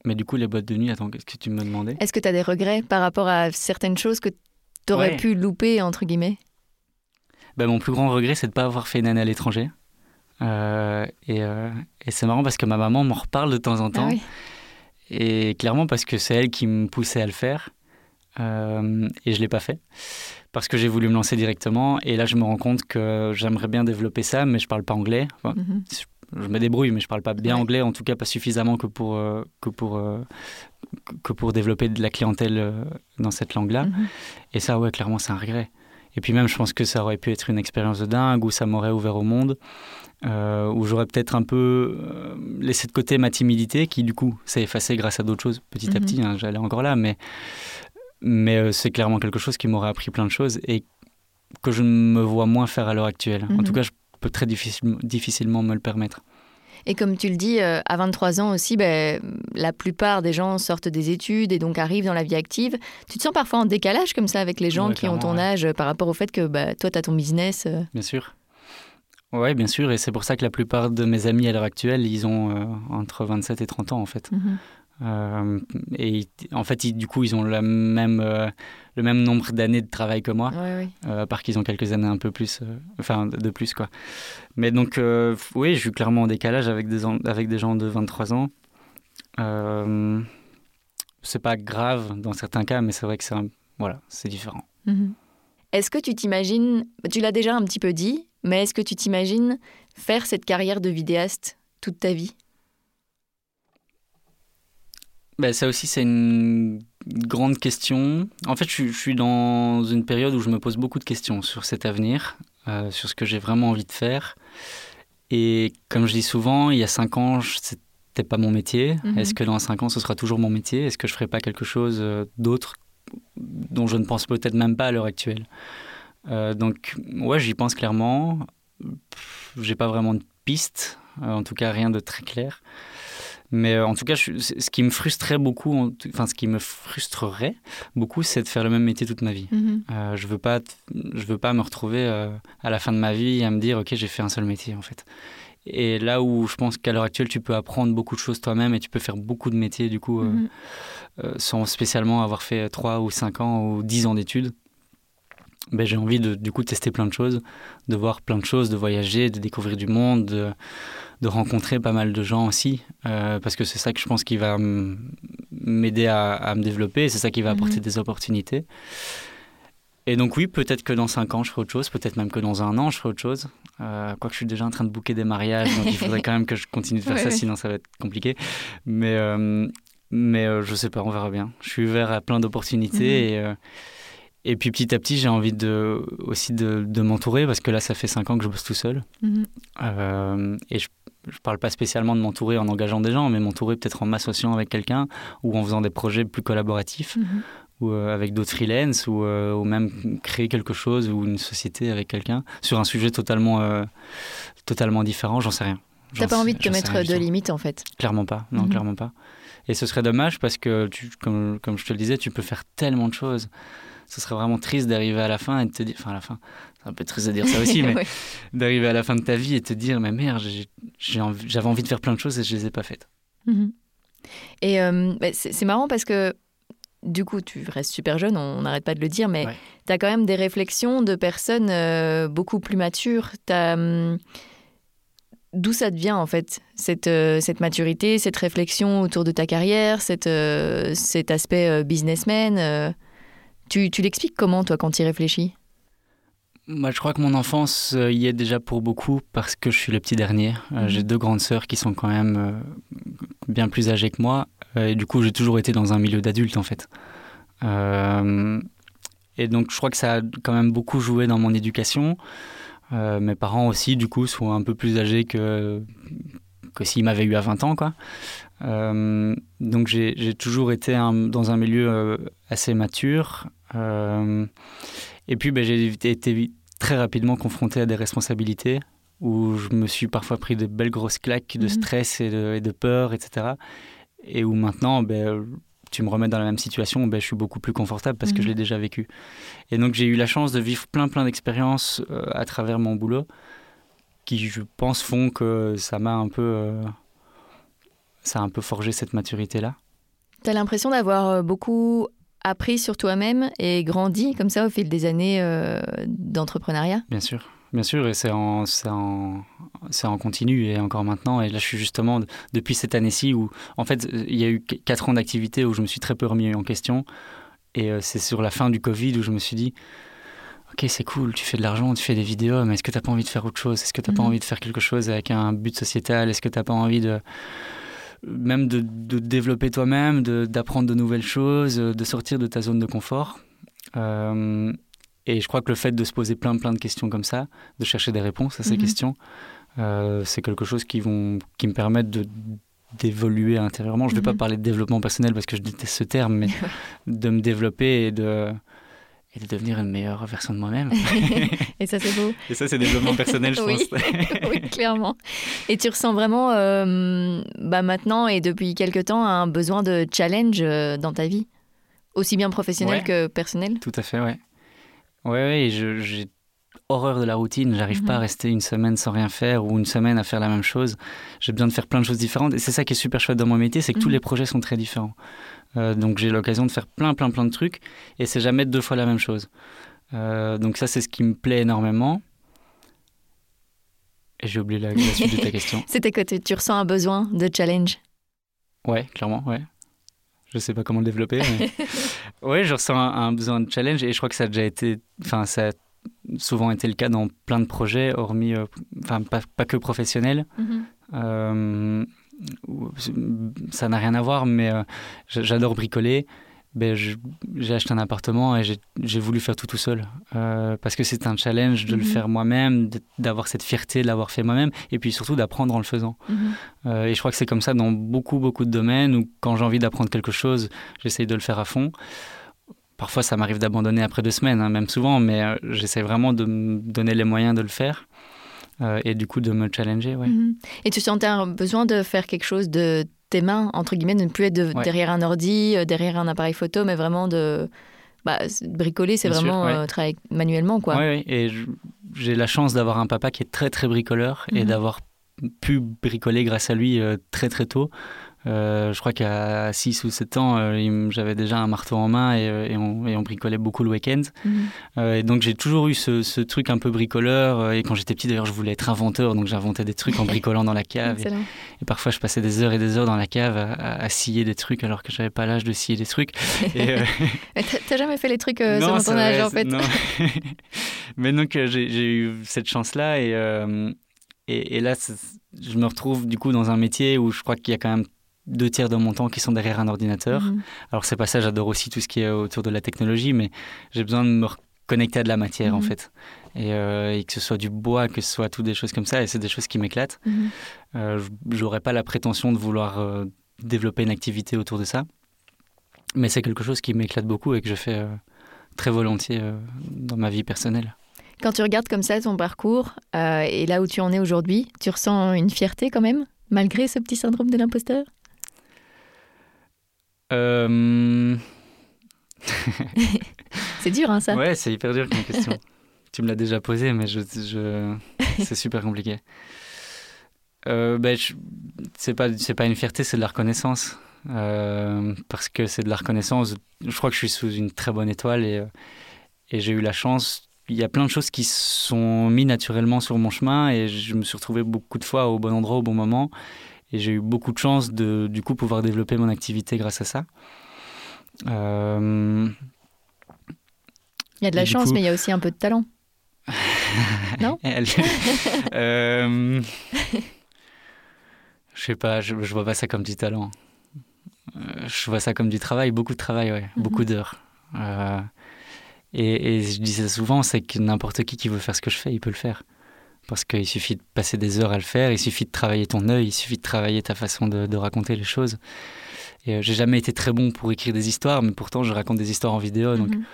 mais du coup, les boîtes de nuit, attends, qu'est-ce que tu me demandais? Est-ce que tu as des regrets par rapport à certaines choses que tu aurais pu louper, entre guillemets? Ben, Mon plus grand regret, c'est de ne pas avoir fait une année à l'étranger. et, et c'est marrant parce que ma maman m'en reparle de temps en ah temps. Et clairement parce que c'est elle qui me poussait à le faire. Euh, et je ne l'ai pas fait parce que j'ai voulu me lancer directement. Et là, je me rends compte que j'aimerais bien développer ça, mais je ne parle pas anglais. Mhm. Je me débrouille, mais je ne parle pas bien anglais, en tout cas pas suffisamment que pour, euh, que pour, euh, que pour développer de la clientèle dans cette langue-là. Mhm. Et ça, ouais, clairement, c'est un regret. Et puis même, je pense que ça aurait pu être une expérience de dingue, où ça m'aurait ouvert au monde, où j'aurais peut-être un peu laissé de côté ma timidité, qui du coup s'est effacée grâce à d'autres choses petit à mhm. petit. Hein, J'allais encore là, mais mais euh, c'est clairement quelque chose qui m'aurait appris plein de choses et que je me vois moins faire à l'heure actuelle. En tout cas, je peux très difficilement me le permettre. Et comme tu le dis, euh, à 23 ans aussi, ben, la plupart des gens sortent des études et donc arrivent dans la vie active. Tu te sens parfois en décalage comme ça avec les gens qui ont ton âge par rapport au fait que bah, toi, tu as ton business euh Bien sûr. Oui, bien sûr. Et c'est pour ça que la plupart de mes amis à l'heure actuelle, ils ont entre 27 et 30 ans en fait. Mhm. Euh, et en fait, du coup, ils ont le même, euh, le même nombre d'années de travail que moi, euh, à part qu'ils ont quelques années un peu plus, enfin de plus quoi. Mais donc, oui, je suis clairement en décalage avec des, avec des gens de 23 ans. c'est pas grave dans certains cas, mais c'est vrai que c'est voilà, c'est différent. Mhm. Est-ce que tu t'imagines, tu l'as déjà un petit peu dit, mais est-ce que tu t'imagines faire cette carrière de vidéaste toute ta vie? Ben, Ça aussi, c'est une grande question. En fait, je, suis dans une période où je me pose beaucoup de questions sur cet avenir, euh, sur ce que j'ai vraiment envie de faire. Et comme je dis souvent, il y a cinq ans, c'était pas mon métier. Mhm. Est-ce que dans cinq ans, ce sera toujours mon métier? Est-ce que je ferai pas quelque chose euh, d'autre dont je ne pense peut-être même pas à l'heure actuelle? Euh, Donc, ouais, j'y pense clairement. J'ai pas vraiment de piste, en tout cas rien de très clair. Mais euh, en tout cas, ce qui me frustrait beaucoup, enfin ce qui me frustrerait beaucoup, c'est de faire le même métier toute ma vie. Mhm. Euh, je veux pas, je veux pas me retrouver euh, à la fin de ma vie à me dire ok j'ai fait un seul métier en fait. Et là où je pense qu'à l'heure actuelle tu peux apprendre beaucoup de choses toi-même et tu peux faire beaucoup de métiers du coup mhm. sans spécialement avoir fait 3 ou 5 ans ou 10 ans d'études. Ben, j'ai envie de du coup tester plein de choses, de voir plein de choses, de voyager, de découvrir du monde, de, de rencontrer pas mal de gens aussi, euh, parce que c'est ça que je pense qui va m'aider à, me développer, c'est ça qui va mhm. apporter des opportunités. Et donc oui, peut-être que dans 5 ans, je ferai autre chose, peut-être même que dans un an, je ferai autre chose. Euh, quoique je suis déjà en train de bouquer des mariages, donc il faudrait quand même que je continue de faire ça, sinon ça va être compliqué. Mais, euh, mais euh, je sais pas, on verra bien. Je suis ouvert à plein d'opportunités mhm. et et puis petit à petit, j'ai envie de, aussi de, de m'entourer parce que là, ça fait cinq ans que je bosse tout seul. Mhm. Euh, et je ne parle pas spécialement de m'entourer en engageant des gens, mais m'entourer peut-être en m'associant avec quelqu'un ou en faisant des projets plus collaboratifs mhm. ou euh, avec d'autres freelance ou, euh, ou, même créer quelque chose ou une société avec quelqu'un sur un sujet totalement, totalement différent. J'en sais rien. T'as pas envie de te mettre de limites en fait Clairement pas, non, mhm. clairement pas. Et ce serait dommage parce que, tu, comme, comme je te le disais, tu peux faire tellement de choses ce serait vraiment triste d'arriver à la fin et de te dire, enfin à la fin, c'est un peu triste de dire ça aussi, mais d'arriver à la fin de ta vie et te dire, mais merde, j'avais envie de faire plein de choses et je les ai pas faites. Mhm. Et euh, bah, c'est marrant parce que du coup, tu restes super jeune, on n'arrête pas de le dire, mais tu as quand même des réflexions de personnes euh, beaucoup plus matures. Hum, d'où ça te vient en fait, cette, euh, cette maturité, cette réflexion autour de ta carrière, cette, cet aspect businessman tu, tu l'expliques comment, toi, quand tu y réfléchis moi, je crois que mon enfance euh, y est déjà pour beaucoup parce que je suis le petit dernier. Euh, mhm. J'ai deux grandes sœurs qui sont quand même euh, bien plus âgées que moi. et du coup, j'ai toujours été dans un milieu d'adultes, en fait. et donc, je crois que ça a quand même beaucoup joué dans mon éducation. mes parents aussi, du coup, sont un peu plus âgés que, que s'ils m'avaient eu à 20 ans, quoi. Donc, j'ai toujours été dans un milieu assez mature. Euh, et puis, ben, j'ai été très rapidement confronté à des responsabilités où je me suis parfois pris de belles grosses claques de mhm. stress et de, peur, etc. Et où maintenant, ben, tu me remets dans la même situation, ben, je suis beaucoup plus confortable parce que je mhm. l'ai déjà vécu. Et donc j'ai eu la chance de vivre plein plein d'expériences euh, à travers mon boulot qui, je pense, font que ça m'a un peu... Euh, ça a un peu forgé cette maturité-là. Tu as l'impression d'avoir beaucoup appris sur toi-même et grandi comme ça au fil des années d'entrepreneuriat? Bien sûr. Bien sûr, et c'est en, en, en, continu et encore maintenant. Et là, je suis justement depuis cette année-ci où, en fait, il y a eu quatre ans d'activité où je me suis très peu remis en question. Et euh, c'est sur la fin du Covid où je me suis dit, ok, c'est cool, tu fais de l'argent, tu fais des vidéos, mais est-ce que tu n'as pas envie de faire autre chose? Est-ce que tu n'as pas mhm. envie de faire quelque chose avec un but sociétal? Est-ce que tu n'as pas envie de même de, de développer toi-même, d'apprendre de, nouvelles choses, de sortir de ta zone de confort euh, et je crois que le fait de se poser plein plein de questions comme ça, de chercher des réponses à ces mhm. questions, euh, c'est quelque chose qui, vont, qui me permettent de d'évoluer intérieurement. Je ne vais pas mhm. parler de développement personnel parce que je déteste ce terme, mais de me développer et de, et de devenir une meilleure version de moi-même. et ça, c'est beau. Et ça, c'est développement personnel, je oui. pense. oui, clairement. Et tu ressens vraiment, euh, bah maintenant et depuis quelques temps, un besoin de challenge euh, dans ta vie, aussi bien professionnel que personnel? Tout à fait, ouais. Ouais, j'ai horreur de la routine. J'arrive pas à mhm. rester une semaine sans rien faire ou une semaine à faire la même chose. J'ai besoin de faire plein de choses différentes. Et c'est ça qui est super chouette dans mon métier, c'est que tous mhm. les projets sont très différents. Euh, donc j'ai l'occasion de faire plein, plein, plein de trucs. Et c'est jamais deux fois la même chose. Euh, donc ça, c'est ce qui me plaît énormément. Et j'ai oublié la, suite de ta question. C'était que tu, ressens un besoin de challenge? Ouais, clairement, ouais. Je sais pas comment le développer. Mais... oui, je ressens un, besoin de challenge et je crois que ça a déjà été, enfin, ça a souvent été le cas dans plein de projets, hormis, euh, enfin, pas, pas, que professionnels. Euh, ça n'a rien à voir, mais euh, j'adore bricoler ben, j'ai acheté un appartement et j'ai voulu faire tout tout seul. Euh, parce que c'est un challenge de le mhm. faire moi-même, d'avoir cette fierté de l'avoir fait moi-même, et puis surtout d'apprendre en le faisant. Mhm. Euh, et je crois que c'est comme ça dans beaucoup, beaucoup de domaines où quand j'ai envie d'apprendre quelque chose, j'essaye de le faire à fond. Parfois, ça m'arrive d'abandonner après deux semaines, hein, même souvent, mais j'essaie vraiment de me donner les moyens de le faire. Et du coup, de me challenger. Ouais. Mhm. Et tu sentais un besoin de faire quelque chose de tes mains, entre guillemets, de ne plus être derrière un ordi, euh, derrière un appareil photo, mais vraiment de... Bah, bricoler, c'est vraiment euh, travailler manuellement, quoi. Oui, et j'ai la chance d'avoir un papa qui est très, très bricoleur et mhm. d'avoir pu bricoler grâce à lui euh, très, très tôt. Euh, je crois qu'à 6 ou 7 ans, euh, j'avais déjà un marteau en main et, euh, et, on, bricolait beaucoup le week-end. Mhm. et donc j'ai toujours eu ce, truc un peu bricoleur. Et quand j'étais petit, d'ailleurs, je voulais être inventeur, donc j'inventais des trucs en bricolant dans la cave. Et, parfois, je passais des heures et des heures dans la cave à, scier des trucs alors que j'avais pas l'âge de scier des trucs. T'as jamais fait les trucs sur ton âge, en fait? non. Mais donc j'ai eu cette chance-là et, et, et là, je me retrouve du coup dans un métier où je crois qu'il y a quand même deux tiers de mon temps qui sont derrière un ordinateur. Mhm. Alors c'est pas ça, j'adore aussi tout ce qui est autour de la technologie, mais j'ai besoin de me reconnecter à de la matière en mhm. fait. Euh, et, que ce soit du bois, que ce soit toutes des choses comme ça, et c'est des choses qui m'éclatent. Mhm. Euh, j'aurais pas la prétention de vouloir euh, développer une activité autour de ça, mais c'est quelque chose qui m'éclate beaucoup et que je fais euh, très volontiers dans ma vie personnelle. Quand tu regardes comme ça ton parcours et là où tu en es aujourd'hui, tu ressens une fierté quand même, malgré ce petit syndrome de l'imposteur? Euh, c'est dur, hein, ça Ouais, c'est hyper dur comme question. tu me l'as déjà posé, mais je, je... c'est super compliqué. Euh, ben, c'est pas c'est pas une fierté, c'est de la reconnaissance. Euh, parce que c'est de la reconnaissance. Je crois que je suis sous une très bonne étoile et, et j'ai eu la chance. Il y a plein de choses qui sont mises naturellement sur mon chemin et je me suis retrouvé beaucoup de fois au bon endroit au bon moment. Et j'ai eu beaucoup de chance de, du coup, pouvoir développer mon activité grâce à ça. Euh, il y a de la chance, mais il y a aussi un peu de talent. non euh... Je sais pas, je, je vois pas ça comme du talent. Euh, je vois ça comme du travail, beaucoup de travail, ouais, mhm. beaucoup d'heures. Euh, et, et, je dis ça souvent, c'est que n'importe qui qui veut faire ce que je fais, il peut le faire. Parce qu'il suffit de passer des heures à le faire, il suffit de travailler ton œil, il suffit de travailler ta façon de, raconter les choses. Et euh, j'ai jamais été très bon pour écrire des histoires, mais pourtant je raconte des histoires en vidéo. Donc mhm.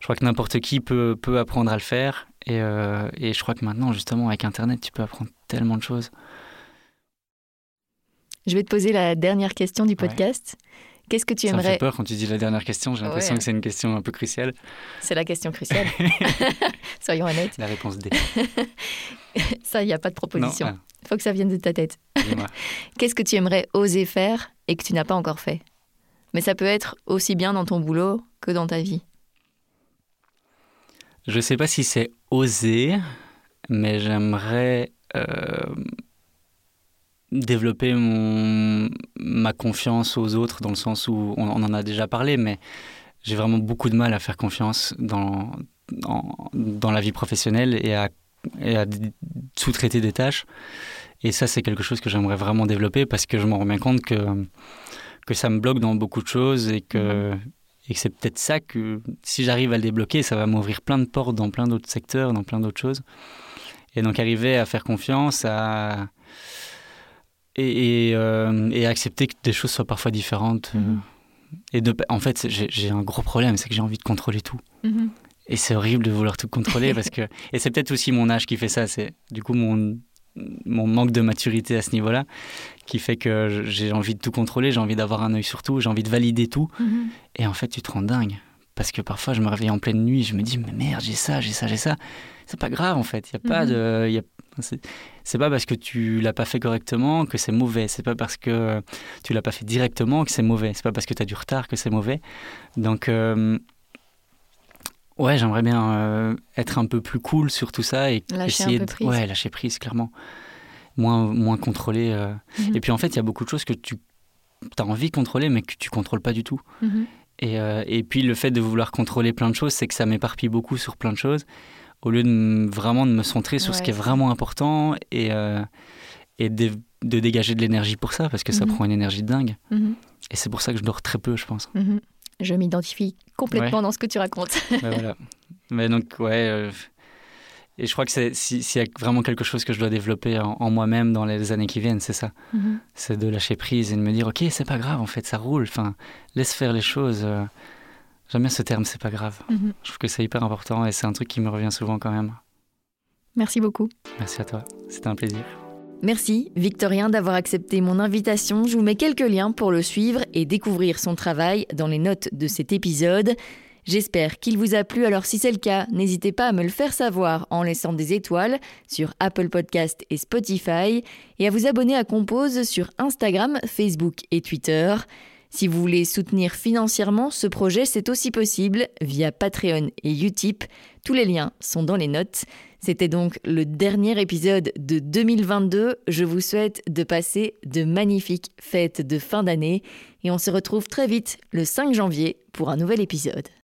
je crois que n'importe qui peut, peut apprendre à le faire. Et, euh, et je crois que maintenant, justement, avec Internet, tu peux apprendre tellement de choses. Je vais te poser la dernière question du podcast. Qu'est-ce que tu aimerais. Ça me fait peur quand tu dis la dernière question. J'ai l'impression que c'est une question un peu cruciale. C'est la question cruciale. Soyons honnêtes. La réponse D. ça, il n'y a pas de proposition. Il faut que ça vienne de ta tête. Qu'est-ce que tu aimerais oser faire et que tu n'as pas encore fait? Mais ça peut être aussi bien dans ton boulot que dans ta vie. Je ne sais pas si c'est oser, mais j'aimerais euh, développer mon, ma confiance aux autres dans le sens où on, en a déjà parlé, mais j'ai vraiment beaucoup de mal à faire confiance dans, dans, la vie professionnelle et à, et à sous-traiter des tâches. Et ça, c'est quelque chose que j'aimerais vraiment développer parce que je me rends bien compte que, que ça me bloque dans beaucoup de choses et que, mhm. et que c'est peut-être ça que si j'arrive à le débloquer, ça va m'ouvrir plein de portes dans plein d'autres secteurs, dans plein d'autres choses. Et donc arriver à faire confiance, à... Et, et, euh, et accepter que des choses soient parfois différentes. Mhm. Et de, en fait, j'ai un gros problème, c'est que j'ai envie de contrôler tout. Mhm. Et c'est horrible de vouloir tout contrôler parce que. Et c'est peut-être aussi mon âge qui fait ça. C'est du coup mon mon manque de maturité à ce niveau-là qui fait que j'ai envie de tout contrôler, j'ai envie d'avoir un œil sur tout, j'ai envie de valider tout. Mhm. Et en fait, tu te rends dingue. Parce que parfois, je me réveille en pleine nuit, je me dis, mais merde, j'ai ça, j'ai ça, j'ai ça. C'est pas grave, en fait. Il y a pas de. Y a, c'est pas parce que tu l'as pas fait correctement que c'est mauvais. C'est pas parce que tu l'as pas fait directement que c'est mauvais. C'est pas parce que tu as du retard que c'est mauvais. Donc, euh, Ouais, j'aimerais bien euh, être un peu plus cool sur tout ça et lâcher essayer de prise. ouais, lâcher prise clairement. Moins moins contrôler euh. mhm. et puis en fait, il y a beaucoup de choses que tu as envie de contrôler mais que tu contrôles pas du tout. Mhm. Et, euh, et, puis le fait de vouloir contrôler plein de choses, c'est que ça m'éparpille beaucoup sur plein de choses au lieu de vraiment de me centrer sur ce qui est vraiment important et et de, de, dégager de l'énergie pour ça parce que ça mhm. prend une énergie de dingue. Et c'est pour ça que je dors très peu, je pense. Je m'identifie complètement dans ce que tu racontes. voilà. Mais donc, ouais. Euh, et je crois que s'il y a vraiment quelque chose que je dois développer en, moi-même dans les années qui viennent, c'est ça. Mhm. C'est de lâcher prise et de me dire, OK, c'est pas grave, en fait, ça roule. Enfin, laisse faire les choses. Euh. J'aime bien ce terme, c'est pas grave. Mhm. Je trouve que c'est hyper important et c'est un truc qui me revient souvent quand même. Merci beaucoup. Merci à toi. C'était un plaisir. Merci Victorien d'avoir accepté mon invitation. Je vous mets quelques liens pour le suivre et découvrir son travail dans les notes de cet épisode. J'espère qu'il vous a plu, alors si c'est le cas, n'hésitez pas à me le faire savoir en laissant des étoiles sur Apple Podcast et Spotify et à vous abonner à Compose sur Instagram, Facebook et Twitter. Si vous voulez soutenir financièrement ce projet, c'est aussi possible via Patreon et Utip. Tous les liens sont dans les notes. C'était donc le dernier épisode de 2022. Je vous souhaite de passer de magnifiques fêtes de fin d'année et on se retrouve très vite le 5 janvier pour un nouvel épisode.